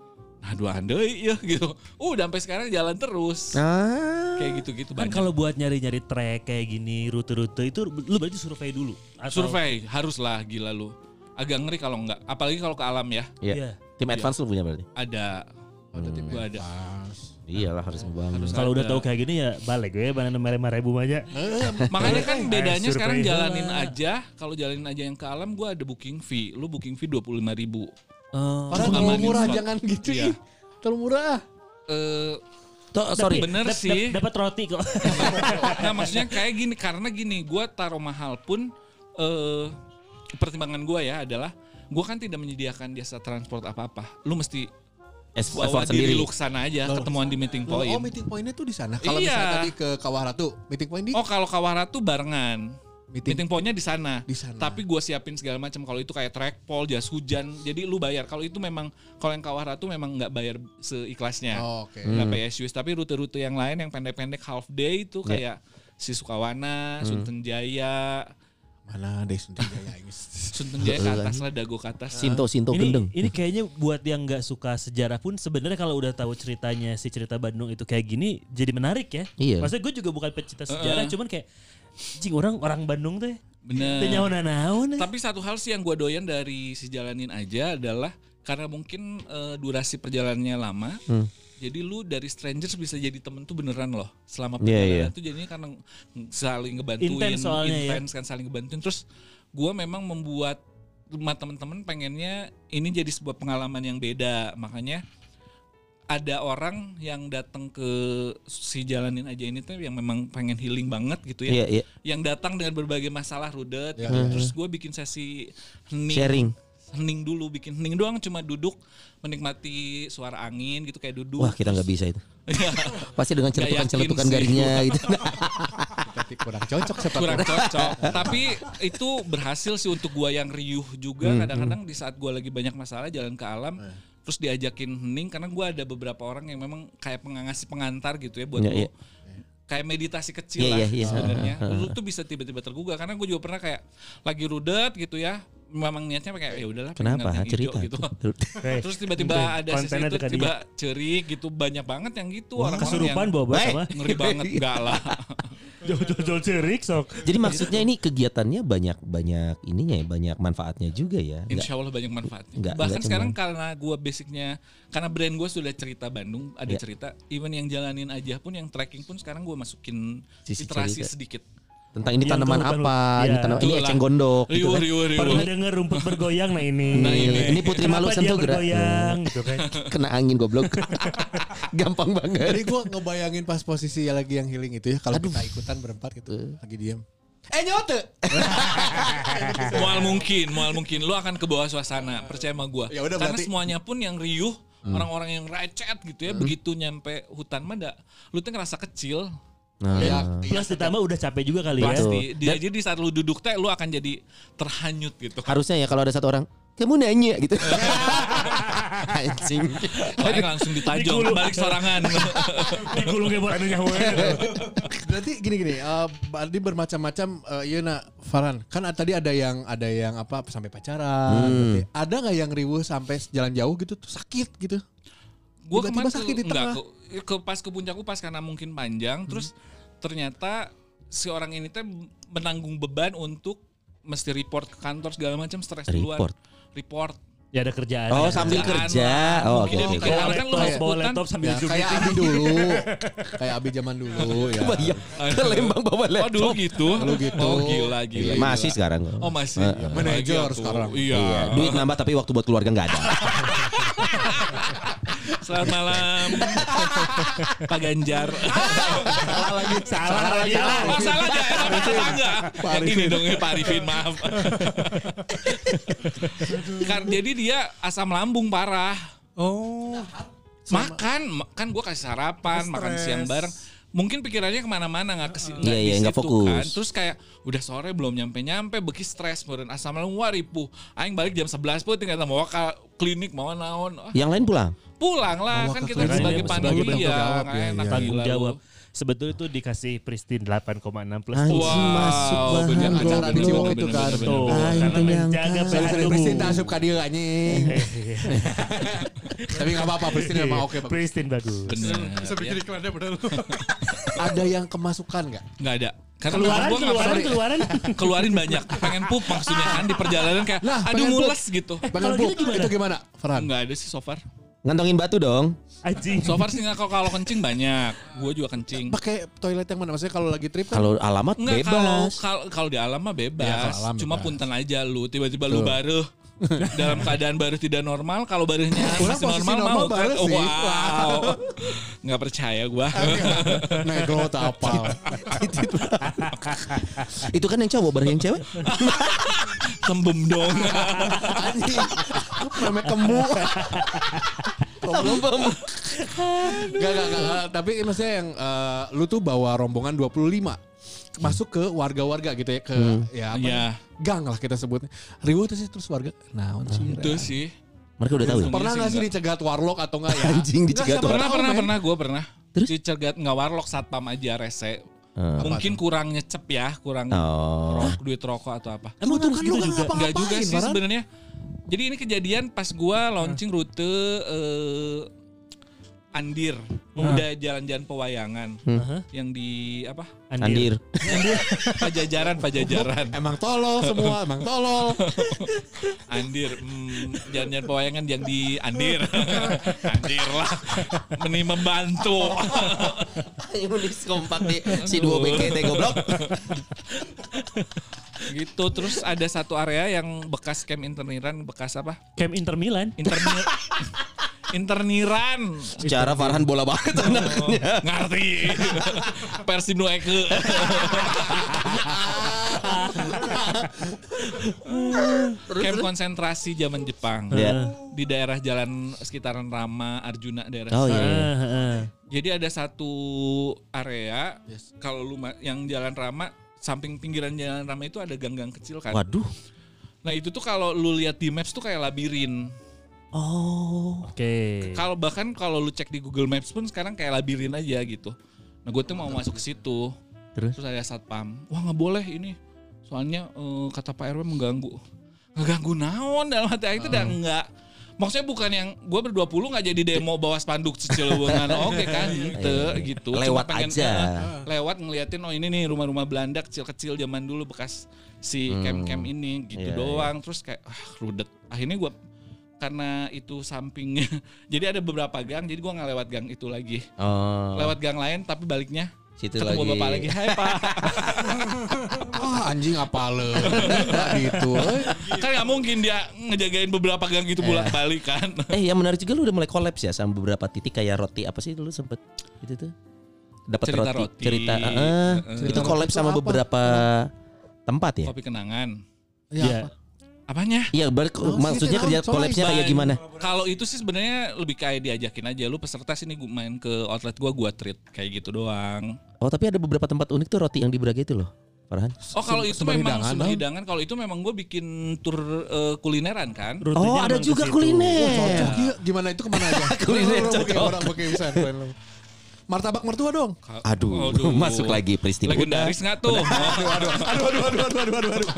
[SPEAKER 6] Nah dua handai ya gitu. Uh, udah sampai sekarang jalan terus.
[SPEAKER 2] Ah.
[SPEAKER 6] Kayak gitu-gitu
[SPEAKER 5] Kan
[SPEAKER 6] banyak.
[SPEAKER 5] kalau buat nyari-nyari trek kayak gini, rute-rute itu lu berarti survei dulu. Atau-
[SPEAKER 6] Survei harus lah gila lu. Agak ngeri kalau enggak, apalagi kalau ke alam ya.
[SPEAKER 2] Iya.
[SPEAKER 5] Iya.
[SPEAKER 2] Tim advance lu punya berarti?
[SPEAKER 6] Ada
[SPEAKER 3] Ada tim
[SPEAKER 6] Gua ada.
[SPEAKER 2] Iyalah harus membangun.
[SPEAKER 6] Harus
[SPEAKER 5] Kalau udah tahu kayak gini ya balik gue mana nomor lima ribu aja.
[SPEAKER 6] Makanya kan bedanya
[SPEAKER 5] survei.
[SPEAKER 6] sekarang jalanin aja. Kalau jalanin aja yang ke alam, gua ada booking fee. Lu booking fee dua puluh lima ribu.
[SPEAKER 5] Oh.
[SPEAKER 3] Padahal
[SPEAKER 6] Amanin
[SPEAKER 3] terlalu murah
[SPEAKER 6] slot.
[SPEAKER 3] jangan gitu ih. Terlalu murah.
[SPEAKER 6] Eh,
[SPEAKER 2] Toh, sorry.
[SPEAKER 6] bener
[SPEAKER 5] Dap-
[SPEAKER 6] sih.
[SPEAKER 5] dap- Dapat roti kok.
[SPEAKER 6] nah maksudnya kayak gini karena gini gue taruh mahal pun eh pertimbangan gue ya adalah gue kan tidak menyediakan jasa transport apa-apa. Lu mesti
[SPEAKER 2] Es-
[SPEAKER 6] bawa
[SPEAKER 2] effort
[SPEAKER 6] diri
[SPEAKER 2] sendiri.
[SPEAKER 6] lu ke sana aja, ketemuan di meeting
[SPEAKER 3] Oh,
[SPEAKER 6] point.
[SPEAKER 3] meeting pointnya tuh di sana. Kalau
[SPEAKER 6] Iya.
[SPEAKER 3] misalnya tadi ke Kawah Ratu, meeting point di
[SPEAKER 6] Oh kalau Kawara tuh barengan.
[SPEAKER 3] Meeting-
[SPEAKER 6] Meeting, pointnya di sana.
[SPEAKER 3] Di sana.
[SPEAKER 6] Tapi gue siapin segala macam. Kalau itu kayak trackpole, jas hujan, jadi lu bayar. Kalau itu memang kalau yang Kawara tuh memang nggak bayar seikhlasnya.
[SPEAKER 3] Oh, oke.
[SPEAKER 6] Nggak
[SPEAKER 2] Hmm.
[SPEAKER 6] use. Tapi rute-rute yang lain yang pendek-pendek half day itu
[SPEAKER 2] Ya.
[SPEAKER 6] kayak si Sukawana,
[SPEAKER 2] Hmm.
[SPEAKER 6] Sunten Jaya,
[SPEAKER 3] Mana deh Sunti Jaya ini.
[SPEAKER 6] Sunten Jaya ke atas lah, dago ke atas.
[SPEAKER 2] Sinto Sinto
[SPEAKER 5] ini
[SPEAKER 2] gendeng.
[SPEAKER 5] ini kayaknya buat yang nggak suka sejarah pun sebenarnya kalau udah tahu ceritanya si cerita Bandung itu kayak gini jadi menarik ya.
[SPEAKER 2] Iya.
[SPEAKER 5] Maksudnya gue juga bukan pecinta sejarah, cuman kayak jing orang orang Bandung teh.
[SPEAKER 6] Bener.
[SPEAKER 5] Teu nyawa naon.
[SPEAKER 6] Tapi satu hal sih yang gue doyan dari si jalanin aja adalah karena mungkin eh, durasi perjalanannya lama.
[SPEAKER 2] Hmm.
[SPEAKER 6] Jadi lu dari strangers bisa jadi temen tuh beneran loh selama
[SPEAKER 2] Iya,
[SPEAKER 6] perjalanan
[SPEAKER 2] iya.
[SPEAKER 6] tuh jadinya karena saling ngebantuin,
[SPEAKER 5] Intens soalnya ya.
[SPEAKER 6] intens kan saling ngebantuin. Terus gue memang membuat rumah temen-temen pengennya ini jadi sebuah pengalaman yang beda. Makanya ada orang yang datang ke si jalanin aja ini tuh yang memang pengen healing banget gitu ya
[SPEAKER 2] Iya, iya.
[SPEAKER 6] yang datang dengan berbagai masalah rudet
[SPEAKER 3] Ya,
[SPEAKER 6] gitu. terus gue bikin sesi hening
[SPEAKER 2] Sharing.
[SPEAKER 6] Hening dulu bikin hening doang cuma duduk menikmati suara angin gitu kayak duduk
[SPEAKER 2] Wah, kita nggak bisa itu.
[SPEAKER 6] Iya,
[SPEAKER 2] Pasti dengan celetukan-celetukan
[SPEAKER 6] sih.
[SPEAKER 2] garingnya gitu.
[SPEAKER 3] Tapi kurang cocok seperti
[SPEAKER 6] kurang cocok tapi itu berhasil sih untuk gua yang riuh juga
[SPEAKER 2] Hmm,
[SPEAKER 6] kadang-kadang di saat gua lagi banyak masalah jalan ke alam terus diajakin hening karena gua ada beberapa orang yang memang kayak pengasih pengantar gitu ya buat
[SPEAKER 2] Iya,
[SPEAKER 6] lu
[SPEAKER 2] iya.
[SPEAKER 6] kayak meditasi kecil
[SPEAKER 2] Iya,
[SPEAKER 6] lah
[SPEAKER 2] iya, iya.
[SPEAKER 6] sebenarnya lu tuh bisa tiba-tiba tergugah karena gue juga pernah kayak lagi rudet gitu ya memang niatnya kayak ya udahlah
[SPEAKER 2] Kenapa? Cerita.
[SPEAKER 6] gitu
[SPEAKER 5] Hey,
[SPEAKER 6] terus tiba-tiba ada sesi itu
[SPEAKER 5] dekat
[SPEAKER 6] tiba cerik gitu banyak banget yang gitu orang-orang
[SPEAKER 5] kesurupan
[SPEAKER 6] yang
[SPEAKER 5] boba
[SPEAKER 2] Baik.
[SPEAKER 5] sama.
[SPEAKER 6] ngeri banget enggak lah
[SPEAKER 5] Jol-jol cerik sok.
[SPEAKER 2] Jadi maksudnya ini kegiatannya banyak banyak ininya ya, banyak manfaatnya juga ya. Nggak-
[SPEAKER 6] Insya Allah banyak manfaatnya.
[SPEAKER 2] Nggak-
[SPEAKER 6] Bahkan
[SPEAKER 2] nggak
[SPEAKER 6] sekarang
[SPEAKER 2] cuman-
[SPEAKER 6] karena gue basicnya, karena brand gue sudah cerita Bandung, ada
[SPEAKER 2] Ya.
[SPEAKER 6] cerita. Even yang jalanin aja pun, yang trekking pun sekarang gue masukin
[SPEAKER 2] Sisi
[SPEAKER 6] literasi
[SPEAKER 2] cerita.
[SPEAKER 6] sedikit.
[SPEAKER 2] Tentang ini
[SPEAKER 5] Yang
[SPEAKER 2] tanaman apa,
[SPEAKER 5] iya.
[SPEAKER 2] ini tanaman ini eceng gondok gitu kan.
[SPEAKER 6] riuh, riuh.
[SPEAKER 5] Pernah denger rumput bergoyang nah ini.
[SPEAKER 6] Nah, ini.
[SPEAKER 2] Ini putri malu sentuh gerak.
[SPEAKER 5] bergoyang gitu kan.
[SPEAKER 2] Kena angin goblok. Gampang banget.
[SPEAKER 3] Jadi gue ngebayangin pas posisi lagi yang healing itu ya kalau kita ikutan berempat gitu lagi diem. Eh nyote.
[SPEAKER 6] mual mungkin, mual mungkin. Lu akan ke bawah suasana, percaya sama gue.
[SPEAKER 3] Ya udah,
[SPEAKER 6] Karena
[SPEAKER 3] berarti-
[SPEAKER 6] semuanya pun yang riuh,
[SPEAKER 2] Hmm.
[SPEAKER 6] orang-orang yang recet gitu ya, begitu nyampe hutan mah lu tuh ngerasa kecil.
[SPEAKER 2] Nah,
[SPEAKER 3] Ya,
[SPEAKER 5] Plus ditambah udah capek juga kali ya.
[SPEAKER 6] Pasti. Dia, jadi di saat lu duduk teh, lu akan jadi terhanyut gitu.
[SPEAKER 2] harusnya ya kalau ada satu orang kamu nanya gitu. Anjing.
[SPEAKER 6] Paling langsung ditajong,
[SPEAKER 5] Digulung.
[SPEAKER 6] balik sorangan.
[SPEAKER 5] Digulung kayak buat anunya
[SPEAKER 3] Berarti gini gini, eh berarti bermacam-macam. eh, Iya nak Farhan, kan tadi ada yang ada yang apa sampai pacaran. berarti. Ada nggak yang riuh sampai jalan jauh gitu tuh sakit gitu?
[SPEAKER 6] Gue kemarin
[SPEAKER 3] sakit di
[SPEAKER 6] ke, enggak,
[SPEAKER 3] tengah.
[SPEAKER 6] ke, ke pas ke puncakku pas karena mungkin panjang terus ternyata si orang ini teh menanggung beban untuk mesti report ke kantor segala macam stres duluan
[SPEAKER 2] Report.
[SPEAKER 6] report
[SPEAKER 5] Ya ada kerjaan.
[SPEAKER 2] Oh,
[SPEAKER 5] ya.
[SPEAKER 2] sambil
[SPEAKER 6] Kerjaan
[SPEAKER 2] kerja. Oh, oke oke.
[SPEAKER 6] kayak-
[SPEAKER 5] Bawa
[SPEAKER 6] kan lu
[SPEAKER 5] laptop, bawa laptop sambil
[SPEAKER 3] Ya, kayak. Abi dulu, kayak Abi zaman dulu ya.
[SPEAKER 2] Bayang ke Lembang bawa
[SPEAKER 6] oh
[SPEAKER 2] laptop.
[SPEAKER 6] dulu gitu
[SPEAKER 3] Dulu gitu.
[SPEAKER 6] oh gila gila,
[SPEAKER 2] Masih
[SPEAKER 6] gila.
[SPEAKER 2] sekarang.
[SPEAKER 6] oh masih
[SPEAKER 2] Eh, eh.
[SPEAKER 3] Manajer sekarang.
[SPEAKER 6] iya,
[SPEAKER 2] Iya, duit nambah tapi waktu buat keluarga nggak ada.
[SPEAKER 6] selamat malam. Pak Ganjar.
[SPEAKER 5] Salah lagi. Salah lagi.
[SPEAKER 6] oh salah aja emang salah enggak yang ini dong ya Pak Arifin maaf. Kan jadi dia asam lambung parah.
[SPEAKER 1] Oh,
[SPEAKER 6] makan ma- kan gue kasih sarapan makan siang bareng. Mungkin pikirannya ke mana-mana nggak ke
[SPEAKER 2] Iya, iya, nggak fokus.
[SPEAKER 6] kan. Terus kayak udah sore belum nyampe nyampe beki stres kemudian asam lambung wah ripuh. Aing balik jam 11 pun tinggal mau ke klinik mau naon Ah,
[SPEAKER 2] Yang lain pulang.
[SPEAKER 6] Pulang lah kan kita sebagai
[SPEAKER 3] tanggung
[SPEAKER 6] ya
[SPEAKER 3] jawab,
[SPEAKER 6] nggak
[SPEAKER 3] ya,
[SPEAKER 6] enak
[SPEAKER 3] iya.
[SPEAKER 5] Tanggung
[SPEAKER 6] gila
[SPEAKER 5] jawab. Sebetulnya itu dikasih Pristin 8,6 plus.
[SPEAKER 2] Anjing
[SPEAKER 6] Wow,
[SPEAKER 2] masuk bahan
[SPEAKER 6] bener,
[SPEAKER 3] acara di Ciwok itu kan.
[SPEAKER 5] Tuh,
[SPEAKER 2] Aing
[SPEAKER 5] karena menjaga pH
[SPEAKER 3] dari
[SPEAKER 5] tubuh.
[SPEAKER 3] Presiden asup ka dieu anjing. Tapi nggak apa-apa, Presiden memang oke bagus.
[SPEAKER 5] Pristin bagus.
[SPEAKER 6] bener
[SPEAKER 1] bisa bikin
[SPEAKER 6] ya.
[SPEAKER 1] iklannya bener.
[SPEAKER 3] Ada yang kemasukan nggak?
[SPEAKER 6] nggak ada karena
[SPEAKER 5] Keluaran,
[SPEAKER 6] gua
[SPEAKER 5] keluaran,
[SPEAKER 6] pernah-
[SPEAKER 5] keluaran.
[SPEAKER 6] keluarin banyak pengen pup maksudnya kan di perjalanan kayak
[SPEAKER 3] Lah,
[SPEAKER 6] aduh
[SPEAKER 3] pengen
[SPEAKER 6] mules gitu
[SPEAKER 3] Pengen
[SPEAKER 5] kalau
[SPEAKER 3] pup,
[SPEAKER 5] gitu gimana?
[SPEAKER 3] itu gimana? Farhan.
[SPEAKER 6] nggak ada sih so far
[SPEAKER 2] Ngantongin batu dong.
[SPEAKER 5] Anjing.
[SPEAKER 6] so far sih nggak kalau kalau kencing banyak gue juga kencing
[SPEAKER 3] Pakai toilet yang mana? Maksudnya kalau lagi trip kan?
[SPEAKER 2] Kalau alamat
[SPEAKER 6] Enggak kalau
[SPEAKER 2] bebas.
[SPEAKER 6] kalau kalau di alam mah bebas.
[SPEAKER 3] Iya, kalau alam
[SPEAKER 6] Cuma
[SPEAKER 3] bebas.
[SPEAKER 6] punten aja lu tiba-tiba lu baru dalam keadaan baru tidak normal kalau barunya masih normal,
[SPEAKER 3] normal
[SPEAKER 6] mau
[SPEAKER 3] baru
[SPEAKER 6] kan?
[SPEAKER 3] sih.
[SPEAKER 6] wow nggak percaya gua
[SPEAKER 3] Negro tak apa.
[SPEAKER 2] Itu kan yang cowok baru yang cewek.
[SPEAKER 6] tembem dong.
[SPEAKER 3] Namanya kemu. Gak, gak, gak, gak. Tapi maksudnya yang eh, lu tuh bawa rombongan 25 masuk ke warga-warga gitu ya ke ya apa
[SPEAKER 6] Iya.
[SPEAKER 3] gang lah kita sebutnya riuh terus terus warga nah sih
[SPEAKER 6] itu sih
[SPEAKER 2] Mereka udah tahu ya.
[SPEAKER 3] pernah
[SPEAKER 6] sih
[SPEAKER 3] nggak sih dicegat warlock atau enggak ya
[SPEAKER 2] Anjing dicegat
[SPEAKER 3] Nggak,
[SPEAKER 6] pernah
[SPEAKER 3] tahu,
[SPEAKER 6] pernah
[SPEAKER 3] men.
[SPEAKER 6] pernah gue pernah
[SPEAKER 2] Terus?
[SPEAKER 6] dicegat nggak warlock satpam aja rese
[SPEAKER 2] Ah.
[SPEAKER 6] mungkin kurang nyecep ya kurang
[SPEAKER 2] Oh.
[SPEAKER 6] rok- duit rokok atau apa
[SPEAKER 5] Emang
[SPEAKER 3] Tuh, kan
[SPEAKER 5] gitu
[SPEAKER 3] lu kan
[SPEAKER 5] juga?
[SPEAKER 6] Enggak juga sih sebenarnya. Jadi ini kejadian pas gua launching rute eh, Andir, udah jalan-jalan pewayangan
[SPEAKER 5] Aha.
[SPEAKER 6] yang di apa?
[SPEAKER 2] Andir.
[SPEAKER 6] Pajajaran, Pajajaran.
[SPEAKER 3] emang tolol semua emang tolol
[SPEAKER 6] Andir, hmm, jalan-jalan pewayangan yang di Andir. Andir lah. Meni membantu.
[SPEAKER 2] Ayo kompak di si dua BKT goblok.
[SPEAKER 6] gitu. Terus ada satu area yang bekas camp interniran, bekas apa?
[SPEAKER 5] Camp Inter Milan.
[SPEAKER 6] Internir interniran.
[SPEAKER 2] Secara Farhan bola banget anaknya.
[SPEAKER 6] Ngerti. Persib nu Eke. Camp konsentrasi zaman Jepang.
[SPEAKER 2] Ya.
[SPEAKER 6] Di daerah jalan sekitaran Rama, Arjuna daerah
[SPEAKER 2] Oh
[SPEAKER 6] situ.
[SPEAKER 2] iya.
[SPEAKER 6] Jadi ada satu area kalau lu yang jalan Rama samping pinggiran jalan Rama itu ada gang-gang kecil kan.
[SPEAKER 2] Waduh.
[SPEAKER 6] Nah, itu tuh kalau lu lihat di maps tuh kayak labirin.
[SPEAKER 2] Oh.
[SPEAKER 5] Oke.
[SPEAKER 6] Kalau bahkan kalau lu cek di Google Maps pun sekarang kayak labirin aja gitu. Nah gue tuh mau masuk ke situ.
[SPEAKER 2] Terus?
[SPEAKER 6] Terus ada satpam. Wah nggak boleh ini. Soalnya eh, kata Pak RW mengganggu. Ngeganggu naon dalam hati aku itu udah enggak. Maksudnya bukan yang gue berdua puluh nggak jadi demo bawa spanduk Cicilewungan oke kan gitu gitu. Cuma
[SPEAKER 2] Lewat aja.
[SPEAKER 6] eh, lewat ngeliatin oh ini nih rumah-rumah Belanda kecil-kecil zaman dulu bekas si camp-camp ini gitu
[SPEAKER 2] Iya,
[SPEAKER 6] doang. Terus kayak ah rudet. Akhirnya gue karena itu sampingnya jadi ada beberapa gang jadi gua nggak lewat gang itu lagi
[SPEAKER 2] Oh.
[SPEAKER 6] lewat gang lain tapi baliknya
[SPEAKER 2] Situ
[SPEAKER 6] ketemu
[SPEAKER 2] lagi.
[SPEAKER 6] bapak lagi hai pak
[SPEAKER 3] ah anjing apa le gitu eh.
[SPEAKER 6] kan nggak mungkin dia ngejagain beberapa gang itu bolak balik kan
[SPEAKER 2] Eh yang menarik juga lu udah mulai kolaps ya sama beberapa titik kayak roti apa sih dulu sempet itu tuh dapat
[SPEAKER 6] Cerita
[SPEAKER 2] roti,
[SPEAKER 6] roti.
[SPEAKER 2] cerita eh,
[SPEAKER 6] Eh.
[SPEAKER 2] itu kolaps sama
[SPEAKER 3] apa?
[SPEAKER 2] beberapa tempat ya
[SPEAKER 6] kopi kenangan
[SPEAKER 3] ya,
[SPEAKER 5] Ya.
[SPEAKER 3] Apa?
[SPEAKER 6] apanya?
[SPEAKER 2] Iya ber-
[SPEAKER 3] Oh,
[SPEAKER 2] maksudnya kerja
[SPEAKER 3] coy,
[SPEAKER 2] kolapsnya kayak gimana?
[SPEAKER 6] Kalau itu sih sebenarnya lebih kayak diajakin aja. Lu peserta sini gua main ke outlet gua gua treat. Kayak gitu doang.
[SPEAKER 2] Oh tapi ada beberapa tempat unik tuh roti yang di Braga itu loh Farhan.
[SPEAKER 6] Oh kalau itu memang
[SPEAKER 3] hidangan,
[SPEAKER 6] hidangan. Kalau itu memang gue bikin tur eh, kulineran kan?
[SPEAKER 5] Rutenya
[SPEAKER 2] oh ada juga kuliner.
[SPEAKER 3] Cocok. Ya gimana itu ke mana aja?
[SPEAKER 2] Kuliner cocok.
[SPEAKER 3] orang pakai martabak mertua dong
[SPEAKER 2] aduh
[SPEAKER 6] Aduh.
[SPEAKER 2] masuk lagi peristiwa
[SPEAKER 6] legendaris nggak tuh
[SPEAKER 3] aduh aduh aduh aduh aduh aduh aduh, aduh.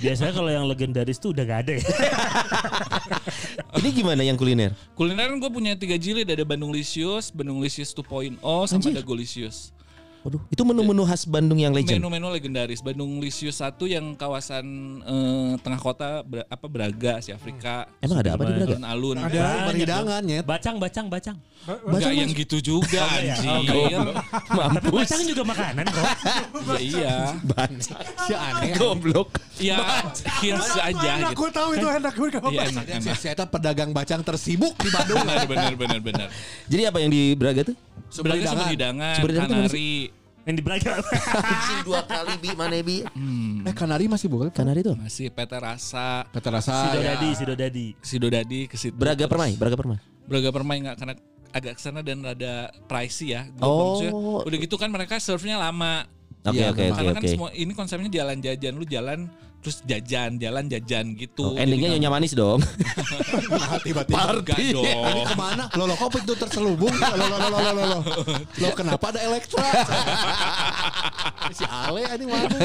[SPEAKER 5] Biasanya kalau yang legendaris tuh udah gak ada ya.
[SPEAKER 2] ini gimana yang kuliner
[SPEAKER 6] Kulineran gue punya tiga jilid ada Bandung Lisius, Bandung Lisius 2.0 sama
[SPEAKER 2] Anjir.
[SPEAKER 6] ada Golisius.
[SPEAKER 2] Waduh, itu menu-menu khas Bandung yang legend.
[SPEAKER 6] Menu-menu legendaris. Bandung Lisius satu yang kawasan eh, tengah kota Bra- apa Braga, si Afrika.
[SPEAKER 2] Emang ada apa di Braga?
[SPEAKER 6] Alun-alun.
[SPEAKER 3] ada
[SPEAKER 5] Banyak
[SPEAKER 3] berhidangan nyet
[SPEAKER 5] Bacang, bacang, bacang.
[SPEAKER 6] Enggak yang gitu juga anjing.
[SPEAKER 5] Tapi bacang juga makanan kok.
[SPEAKER 6] Ya, iya.
[SPEAKER 3] si aneh
[SPEAKER 2] Goblok.
[SPEAKER 6] Ya hits aja
[SPEAKER 3] enak
[SPEAKER 6] gitu.
[SPEAKER 3] gue tahu itu enak gue
[SPEAKER 6] Iya enak
[SPEAKER 3] si
[SPEAKER 6] enak.
[SPEAKER 3] si eta pedagang bacang tersibuk di Bandung
[SPEAKER 6] Benar benar benar benar.
[SPEAKER 2] Jadi apa yang di Braga tuh?
[SPEAKER 6] Sebenarnya sumber hidangan, kanari.
[SPEAKER 5] Yang di
[SPEAKER 2] dua kali bi mana bi?
[SPEAKER 6] Hmm,
[SPEAKER 3] eh Kanari masih bukan
[SPEAKER 2] Kanari tuh.
[SPEAKER 6] masih PT Rasa,
[SPEAKER 3] Kata rasa
[SPEAKER 5] Sido
[SPEAKER 3] ya.
[SPEAKER 5] Dadi, Sido Dadi.
[SPEAKER 6] Sidodadi ke situ.
[SPEAKER 2] Braga
[SPEAKER 6] Terus-
[SPEAKER 2] Permai, Braga Permai.
[SPEAKER 6] Braga Permai nggak karena agak ke sana dan rada pricey ya. Gua
[SPEAKER 2] Oh.
[SPEAKER 6] udah gitu kan mereka serve-nya lama.
[SPEAKER 2] Oke
[SPEAKER 3] Iya,
[SPEAKER 2] oke
[SPEAKER 3] memang.
[SPEAKER 2] oke
[SPEAKER 6] Karena kan
[SPEAKER 2] oke.
[SPEAKER 6] semua ini konsepnya jalan jajan lu jalan terus jajan jalan jajan gitu.
[SPEAKER 2] Oh, endingnya nyonya manis dong.
[SPEAKER 3] Nah, tiba-tiba
[SPEAKER 6] Enggak dong.
[SPEAKER 3] Ini ke mana? Lo lo kok itu terselubung? Lo lo lo lo lo lo lo. Lo kenapa ada Elektra? si Ale ini mana?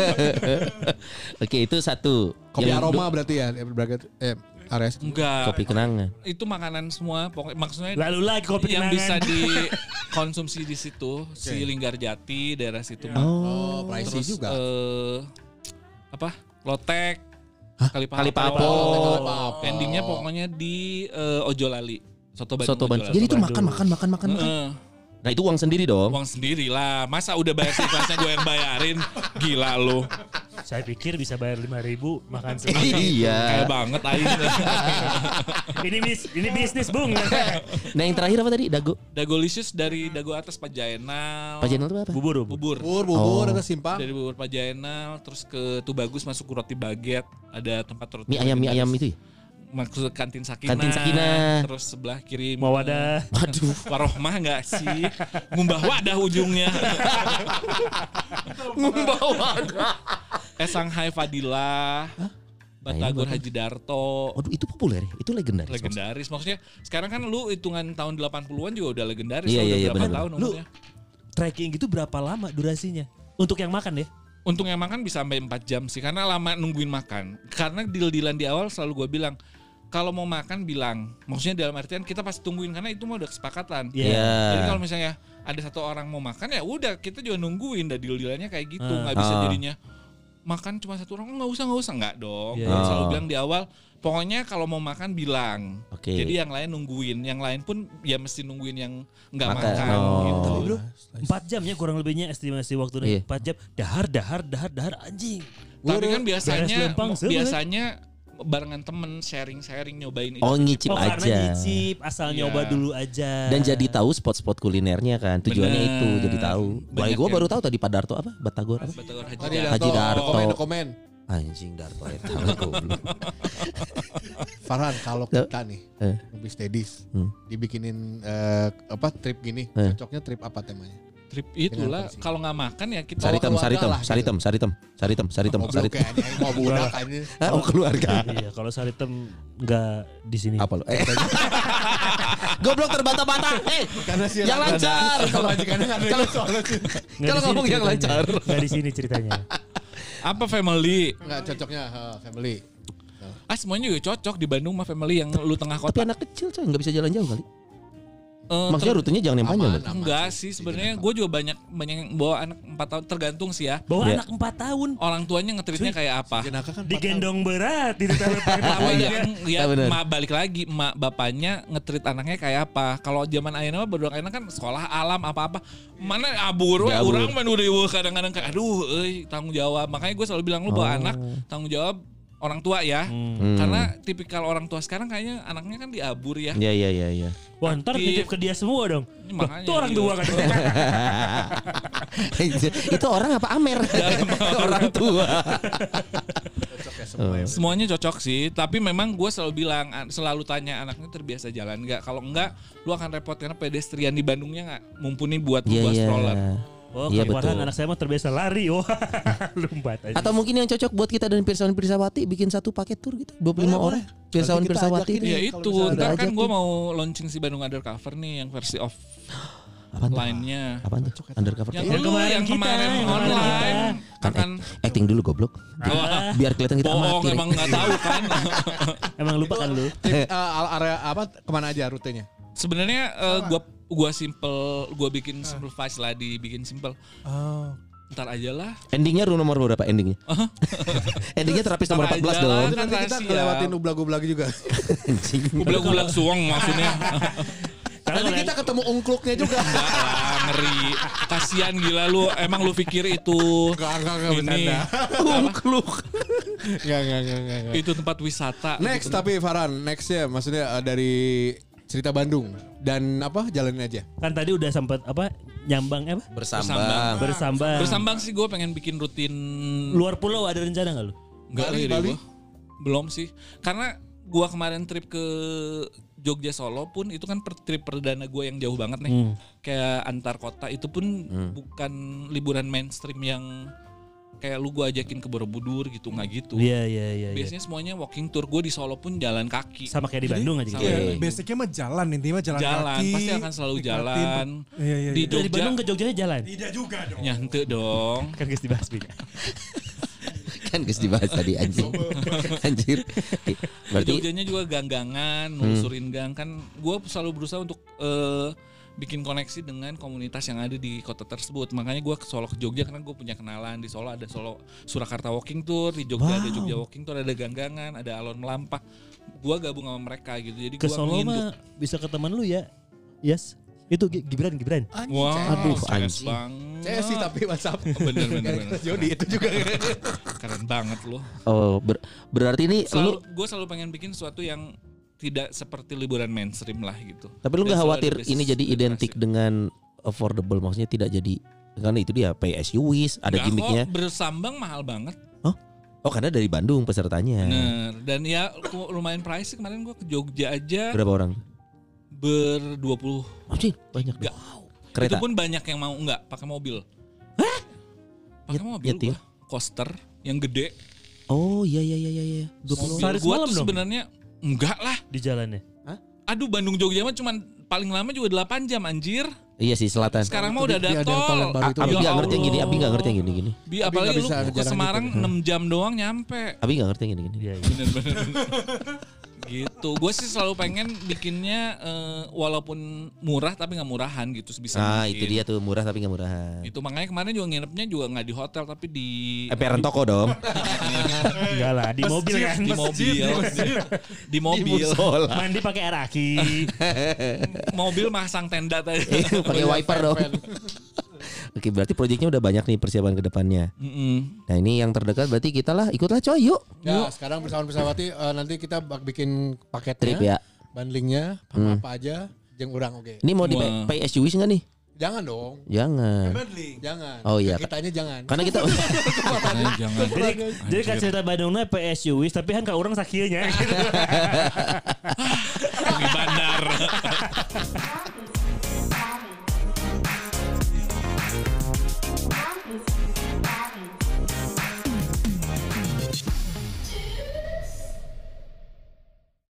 [SPEAKER 2] Oke itu satu.
[SPEAKER 3] Kopi
[SPEAKER 2] Yang
[SPEAKER 3] aroma berarti ya? Eh, Braga eh area situ.
[SPEAKER 6] Enggak.
[SPEAKER 2] Kopi kenangan.
[SPEAKER 6] Itu makanan semua pokoknya maksudnya
[SPEAKER 5] Lalu lagi kopi
[SPEAKER 6] yang
[SPEAKER 5] kenangan.
[SPEAKER 6] bisa dikonsumsi di situ si Linggarjati daerah situ mah.
[SPEAKER 3] Oh, pricey
[SPEAKER 6] Terus
[SPEAKER 3] juga.
[SPEAKER 6] eh, apa? Lotek. Kali
[SPEAKER 2] Kalipapo.
[SPEAKER 6] Endingnya pokoknya di eh, Ojolali. Soto Bandung.
[SPEAKER 2] Soto Bandung. Jadi itu makan makan makan makan makan.
[SPEAKER 6] Heeh.
[SPEAKER 2] Nah itu uang sendiri dong.
[SPEAKER 6] Uang sendiri lah. Masa udah bayar si kelasnya gue yang bayarin? Gila lu.
[SPEAKER 5] Saya pikir bisa bayar 5 ribu makan semua.
[SPEAKER 2] Iya.
[SPEAKER 6] Kayak banget aing.
[SPEAKER 5] ini bis, ini bisnis bung.
[SPEAKER 2] Nah yang terakhir apa tadi? Dago.
[SPEAKER 6] Dagolicious dari dago atas Pajaenal.
[SPEAKER 2] Pajaenal itu apa?
[SPEAKER 5] Bubur bubur.
[SPEAKER 6] Bubur.
[SPEAKER 3] Bubur, bubur,
[SPEAKER 2] Oh.
[SPEAKER 3] ada simpang.
[SPEAKER 6] Dari bubur Pajaenal terus ke Tubagus masuk ke roti baget, ada tempat roti
[SPEAKER 2] Mie ayam mie ayam itu ya?
[SPEAKER 6] Maksud kantin Sakinah.
[SPEAKER 2] Kantin Sakinah.
[SPEAKER 6] Terus sebelah kiri
[SPEAKER 5] Mau wadah.
[SPEAKER 2] Waduh.
[SPEAKER 6] Warohmah enggak sih? Ngumbah wadah ujungnya.
[SPEAKER 2] Ngumbah wadah.
[SPEAKER 6] eh Shanghai Fadilah. Batagor
[SPEAKER 2] Nah, ini
[SPEAKER 6] Haji Darto.
[SPEAKER 2] Waduh itu populer ya? Itu legendaris.
[SPEAKER 6] legendaris maksudnya sekarang kan lu hitungan tahun 80-an juga udah legendaris
[SPEAKER 2] Iya, iya,
[SPEAKER 6] udah
[SPEAKER 2] iya,
[SPEAKER 6] berapa
[SPEAKER 2] benar.
[SPEAKER 6] tahun
[SPEAKER 5] Lu
[SPEAKER 6] umurnya
[SPEAKER 5] trekking gitu berapa lama durasinya? Untuk yang makan ya?
[SPEAKER 6] Untung yang makan bisa sampai 4 jam sih karena lama nungguin makan. Karena deal-dealan di awal selalu gue bilang kalau mau makan bilang. Maksudnya dalam artian kita pasti tungguin karena itu mah udah kesepakatan.
[SPEAKER 5] Iya.
[SPEAKER 2] Iya.
[SPEAKER 6] Jadi kalau misalnya ada satu orang mau makan ya udah kita juga nungguin dah deal-dealannya kayak gitu.
[SPEAKER 5] Ah.
[SPEAKER 6] nggak bisa
[SPEAKER 2] Ah.
[SPEAKER 6] jadinya makan cuma satu orang nggak usah nggak usah nggak dong.
[SPEAKER 5] Iya.
[SPEAKER 6] Gua selalu
[SPEAKER 2] Ah.
[SPEAKER 6] bilang di awal pokoknya kalau mau makan bilang.
[SPEAKER 2] Oke.
[SPEAKER 6] Jadi yang lain nungguin, yang lain pun ya mesti nungguin yang nggak
[SPEAKER 2] Makan.
[SPEAKER 6] makan,
[SPEAKER 2] Oh.
[SPEAKER 6] gitu.
[SPEAKER 5] Bro, 4 jam ya kurang lebihnya estimasi waktu nih.
[SPEAKER 2] Iya.
[SPEAKER 5] 4 jam. Dahar, dahar, dahar, dahar anjing.
[SPEAKER 6] Tapi kan biasanya biasanya barengan temen sharing-sharing nyobain itu.
[SPEAKER 2] Oh ngicip
[SPEAKER 5] Oh karena
[SPEAKER 2] aja.
[SPEAKER 5] nyicip, asal
[SPEAKER 6] Iya.
[SPEAKER 5] nyoba dulu aja.
[SPEAKER 2] Dan jadi tahu spot-spot kulinernya kan. Tujuannya
[SPEAKER 6] Bener.
[SPEAKER 2] itu jadi tahu. Baik gue baru tahu tadi Pak Darto apa? Batagor apa?
[SPEAKER 6] Batagor Haji
[SPEAKER 3] Tadi
[SPEAKER 6] Darto.
[SPEAKER 2] Haji Darto.
[SPEAKER 3] Komen, komen.
[SPEAKER 2] Anjing Darto ya.
[SPEAKER 3] Farhan, kalau kita nih,
[SPEAKER 2] Eh.
[SPEAKER 3] lebih steadies,
[SPEAKER 2] Hmm.
[SPEAKER 3] dibikinin eh, apa trip gini,
[SPEAKER 2] Eh.
[SPEAKER 3] cocoknya trip apa temanya?
[SPEAKER 6] Trip itulah kalau nggak makan ya kita
[SPEAKER 2] Saritem, saritem,
[SPEAKER 3] lah gitu.
[SPEAKER 2] saritem, saritem, saritem, saritem,
[SPEAKER 3] Goblok
[SPEAKER 2] saritem.
[SPEAKER 3] kayaknya, mau budak aja.
[SPEAKER 2] Oh keluarga.
[SPEAKER 5] Iya, kalau Saritem nggak di sini.
[SPEAKER 2] Apa lo? Eh. Goblok terbantah-bantah. Eh,
[SPEAKER 3] Karena
[SPEAKER 2] yang lancar.
[SPEAKER 3] Kalau
[SPEAKER 2] Kalau- ngomong yang lancar.
[SPEAKER 5] Nggak di sini ceritanya.
[SPEAKER 6] apa family.
[SPEAKER 3] Nggak cocoknya eh, family.
[SPEAKER 6] Ah semuanya juga cocok di Bandung mah family yang lu tengah
[SPEAKER 2] Tapi
[SPEAKER 6] kota.
[SPEAKER 2] anak kecil coy nggak bisa jalan jauh kali.
[SPEAKER 6] Eh,
[SPEAKER 2] Maksudnya
[SPEAKER 6] ter-
[SPEAKER 2] rutenya jangan yang panjang.
[SPEAKER 3] Aman,
[SPEAKER 6] enggak sih sebenarnya gue juga banyak banyak yang bawa anak 4 tahun tergantung sih ya.
[SPEAKER 5] Bawa
[SPEAKER 2] Iya.
[SPEAKER 5] anak 4 tahun.
[SPEAKER 6] Orang tuanya ngetritnya kayak apa?
[SPEAKER 3] Kan
[SPEAKER 5] Digendong berat di
[SPEAKER 2] Iya.
[SPEAKER 6] yang ya
[SPEAKER 2] bener.
[SPEAKER 6] emak balik lagi emak bapaknya ngetrit anaknya kayak apa kalau zaman ayeuna mah berdua kan sekolah alam apa-apa mana abur we
[SPEAKER 2] Ya,
[SPEAKER 6] nu riweuh kadang-kadang kayak aduh euy tanggung jawab makanya gue selalu bilang lu bawa anak tanggung jawab orang tua ya
[SPEAKER 2] Hmm.
[SPEAKER 6] karena tipikal orang tua sekarang kayaknya anaknya kan diabur ya
[SPEAKER 2] Iya iya iya iya.
[SPEAKER 5] Wah ntar nitip ke dia semua dong.
[SPEAKER 6] Ini
[SPEAKER 5] Loh,
[SPEAKER 6] makanya
[SPEAKER 5] Itu orang
[SPEAKER 6] iya.
[SPEAKER 5] tua kan.
[SPEAKER 2] itu orang apa Amer? orang tua.
[SPEAKER 3] cocok ya semua. ya.
[SPEAKER 6] semuanya cocok sih tapi memang gue selalu bilang an- selalu tanya anaknya terbiasa jalan nggak kalau enggak lu akan repot karena pedestrian di Bandungnya nggak mumpuni buat
[SPEAKER 2] Iya
[SPEAKER 6] buat
[SPEAKER 2] iya.
[SPEAKER 6] stroller
[SPEAKER 5] Oh,
[SPEAKER 2] Iya betul.
[SPEAKER 5] anak saya mah terbiasa lari. Wah, lompat aja.
[SPEAKER 2] Atau mungkin yang cocok buat kita dan Pirsawan Pirsawati bikin satu paket tour gitu 25
[SPEAKER 3] Boleh,
[SPEAKER 2] orang.
[SPEAKER 3] boleh.
[SPEAKER 2] Pirsawan
[SPEAKER 3] Nanti kita
[SPEAKER 2] Pirsawati.
[SPEAKER 6] Ya
[SPEAKER 3] Kalau
[SPEAKER 6] itu, ntar kan gue mau launching si Bandung Undercover nih yang versi off
[SPEAKER 2] Apaan tuh?
[SPEAKER 6] line-nya.
[SPEAKER 2] Apaan tuh? Undercover.
[SPEAKER 6] Yang,
[SPEAKER 5] Yang kemarin
[SPEAKER 6] yang
[SPEAKER 5] kita,
[SPEAKER 6] kemarin
[SPEAKER 5] yang kemarin
[SPEAKER 6] online
[SPEAKER 2] Kan
[SPEAKER 6] akan
[SPEAKER 2] act- acting dulu goblok.
[SPEAKER 6] Wah,
[SPEAKER 2] Biar kelihatan kita
[SPEAKER 6] bohong
[SPEAKER 2] amatir.
[SPEAKER 6] emang nggak tahu kan.
[SPEAKER 5] Emang lupa kan lu?
[SPEAKER 3] Eh, area apa ke mana aja rutenya?
[SPEAKER 6] Sebenarnya eh, gua gua simple, gua bikin simplifies lah dibikin simple.
[SPEAKER 1] Oh.
[SPEAKER 6] Ntar aja lah.
[SPEAKER 2] Endingnya room nomor berapa endingnya? endingnya terapis nomor
[SPEAKER 6] Ntar
[SPEAKER 2] 14
[SPEAKER 6] aja
[SPEAKER 2] dong.
[SPEAKER 3] nanti kita
[SPEAKER 6] rahasia.
[SPEAKER 3] ngelewatin ublag-ublag juga.
[SPEAKER 2] Anjing.
[SPEAKER 6] Gublag-gublag suang maksudnya.
[SPEAKER 5] Karena
[SPEAKER 3] Nanti kita ketemu ungkluknya juga.
[SPEAKER 6] Enggak lah, ngeri. Kasian gila lu. Emang lu pikir itu
[SPEAKER 3] Enggak, enggak, enggak
[SPEAKER 6] ini
[SPEAKER 3] bercanda.
[SPEAKER 2] Ungkluk.
[SPEAKER 3] Enggak, enggak, enggak, enggak.
[SPEAKER 6] itu tempat wisata.
[SPEAKER 3] Next
[SPEAKER 6] gitu.
[SPEAKER 3] tapi Farhan, nextnya maksudnya eh, dari cerita Bandung dan apa jalanin aja.
[SPEAKER 5] kan tadi udah sempat apa nyambang apa?
[SPEAKER 2] Bersambang.
[SPEAKER 5] Bersambang.
[SPEAKER 6] Bersambang sih gue pengen bikin rutin
[SPEAKER 5] Luar pulau ada rencana nggak lu?
[SPEAKER 6] Enggak
[SPEAKER 3] Bali, Bali?
[SPEAKER 6] gua. Belum sih. Karena gua kemarin trip ke Jogja Solo pun itu kan per trip perdana gue yang jauh banget nih.
[SPEAKER 5] Hmm.
[SPEAKER 6] Kayak antar kota itu pun bukan liburan mainstream yang kayak lu gua ajakin ke Borobudur gitu nggak gitu.
[SPEAKER 5] Iya iya iya. iya.
[SPEAKER 6] Biasanya semuanya walking tour. Gue di Solo pun jalan kaki.
[SPEAKER 5] Sama kayak di Bandung aja gitu.
[SPEAKER 1] Iya,
[SPEAKER 6] Oke.
[SPEAKER 1] basicnya mah jalan intinya jalan,
[SPEAKER 6] Jalan,
[SPEAKER 1] kaki.
[SPEAKER 6] pasti akan selalu
[SPEAKER 1] nikmatin.
[SPEAKER 6] jalan.
[SPEAKER 1] Iya iya.
[SPEAKER 6] Di
[SPEAKER 1] iya.
[SPEAKER 5] Dari
[SPEAKER 6] Jogja.
[SPEAKER 5] Bandung ke Jogja jalan.
[SPEAKER 1] Tidak juga dong.
[SPEAKER 6] Nyante dong.
[SPEAKER 5] Kan guys dibahas
[SPEAKER 2] kan guys dibahas tadi anjing. Anjir.
[SPEAKER 6] Di
[SPEAKER 2] Berarti
[SPEAKER 6] Jogjanya juga gang-gangan, nelusurin gang kan. Gue selalu berusaha untuk eh, bikin koneksi dengan komunitas yang ada di kota tersebut. Makanya gue ke Solo ke Jogja karena gue punya kenalan di Solo ada Solo Surakarta Walking Tour, di Jogja ada Jogja Walking Tour, ada gang-gangan, ada alon melampah. Gue gabung sama mereka gitu. Jadi
[SPEAKER 5] Ke
[SPEAKER 6] gue
[SPEAKER 5] Solo mah bisa ke teman lu ya. Yes. Itu Gi- Gibran Gibran.
[SPEAKER 6] Wah,
[SPEAKER 2] Aduh,
[SPEAKER 6] keren
[SPEAKER 2] anjing.
[SPEAKER 6] banget.
[SPEAKER 3] Saya sih tapi WhatsApp.
[SPEAKER 6] Bener, bener, bener.
[SPEAKER 3] Jody itu juga.
[SPEAKER 6] Keren banget loh.
[SPEAKER 2] Oh, ber- berarti ini lu
[SPEAKER 6] Selalu, gue selalu pengen bikin sesuatu yang tidak seperti liburan mainstream lah gitu.
[SPEAKER 2] tapi lu nggak khawatir ini jadi identik dengan affordable maksudnya tidak jadi karena itu dia pay as you wish, ada
[SPEAKER 6] Nggak
[SPEAKER 2] gimmicknya.
[SPEAKER 6] kok, bersambang mahal banget.
[SPEAKER 2] Oh, karena dari Bandung pesertanya.
[SPEAKER 6] Bener. Dan ya lumayan pricey kemarin gue ke Jogja aja
[SPEAKER 2] Berapa orang?
[SPEAKER 6] ber 20
[SPEAKER 2] Anjing, banyak. Dong.
[SPEAKER 6] Itu
[SPEAKER 2] Kereta.
[SPEAKER 6] pun banyak yang mau enggak pakai mobil. Hah? Pakai mobil
[SPEAKER 2] nyetir?
[SPEAKER 6] gua. Coaster yang gede.
[SPEAKER 2] Oh, iya iya iya iya iya.
[SPEAKER 6] Mobil gua
[SPEAKER 5] semalam
[SPEAKER 6] tuh sebenarnya enggak lah.
[SPEAKER 5] Di jalannya.
[SPEAKER 6] Aduh Bandung Jogja mah cuman paling lama juga 8 jam anjir.
[SPEAKER 2] Iya sih selatan.
[SPEAKER 6] Sekarang mah udah ada
[SPEAKER 3] ada
[SPEAKER 6] tol.
[SPEAKER 3] tol yang baru
[SPEAKER 2] A-
[SPEAKER 3] itu.
[SPEAKER 2] Abi
[SPEAKER 6] Ya
[SPEAKER 2] nggak ngerti yang gini. Abi nggak ngerti yang gini-gini.
[SPEAKER 6] Bi,
[SPEAKER 3] Tapi
[SPEAKER 6] apalagi lu ke Semarang
[SPEAKER 3] gitu.
[SPEAKER 6] 6 jam doang nyampe.
[SPEAKER 2] Abi nggak ngerti yang gini-gini.
[SPEAKER 5] Iya, iya.
[SPEAKER 6] Bener-bener. gitu. Gue sih selalu pengen bikinnya eh, walaupun murah tapi nggak murahan gitu sebisa
[SPEAKER 2] Nah,
[SPEAKER 6] mungkin.
[SPEAKER 2] itu dia tuh murah tapi nggak murahan.
[SPEAKER 6] Itu makanya kemarin juga nginepnya juga nggak di hotel tapi di
[SPEAKER 2] Emperan toko dong.
[SPEAKER 5] Enggak lah, di mobil kan.
[SPEAKER 6] di mobil di, mobil
[SPEAKER 5] Mandi pakai air aki.
[SPEAKER 6] mobil masang tenda tadi
[SPEAKER 2] Pakai wiper dong. Oke, berarti proyeknya udah banyak nih persiapan ke depannya.
[SPEAKER 6] Mm -hmm.
[SPEAKER 2] Nah, ini yang terdekat berarti kita lah ikutlah coy yuk.
[SPEAKER 3] Ya, yuk. sekarang bersama-bersamawati uh, eh, nanti kita bikin paket
[SPEAKER 2] Trip ya.
[SPEAKER 3] Bundlingnya apa-apa hmm. aja yang urang oke. Okay.
[SPEAKER 2] Ini mau di
[SPEAKER 6] wow.
[SPEAKER 2] pay enggak nih?
[SPEAKER 3] Jangan dong.
[SPEAKER 2] Jangan.
[SPEAKER 3] Jangan.
[SPEAKER 2] Oh iya.
[SPEAKER 3] Kitanya jangan.
[SPEAKER 2] Karena kita.
[SPEAKER 6] Karena jangan.
[SPEAKER 5] Jadi, jadi kan cerita Bandungnya PSU tapi kan kalau orang sakitnya. Di bandar.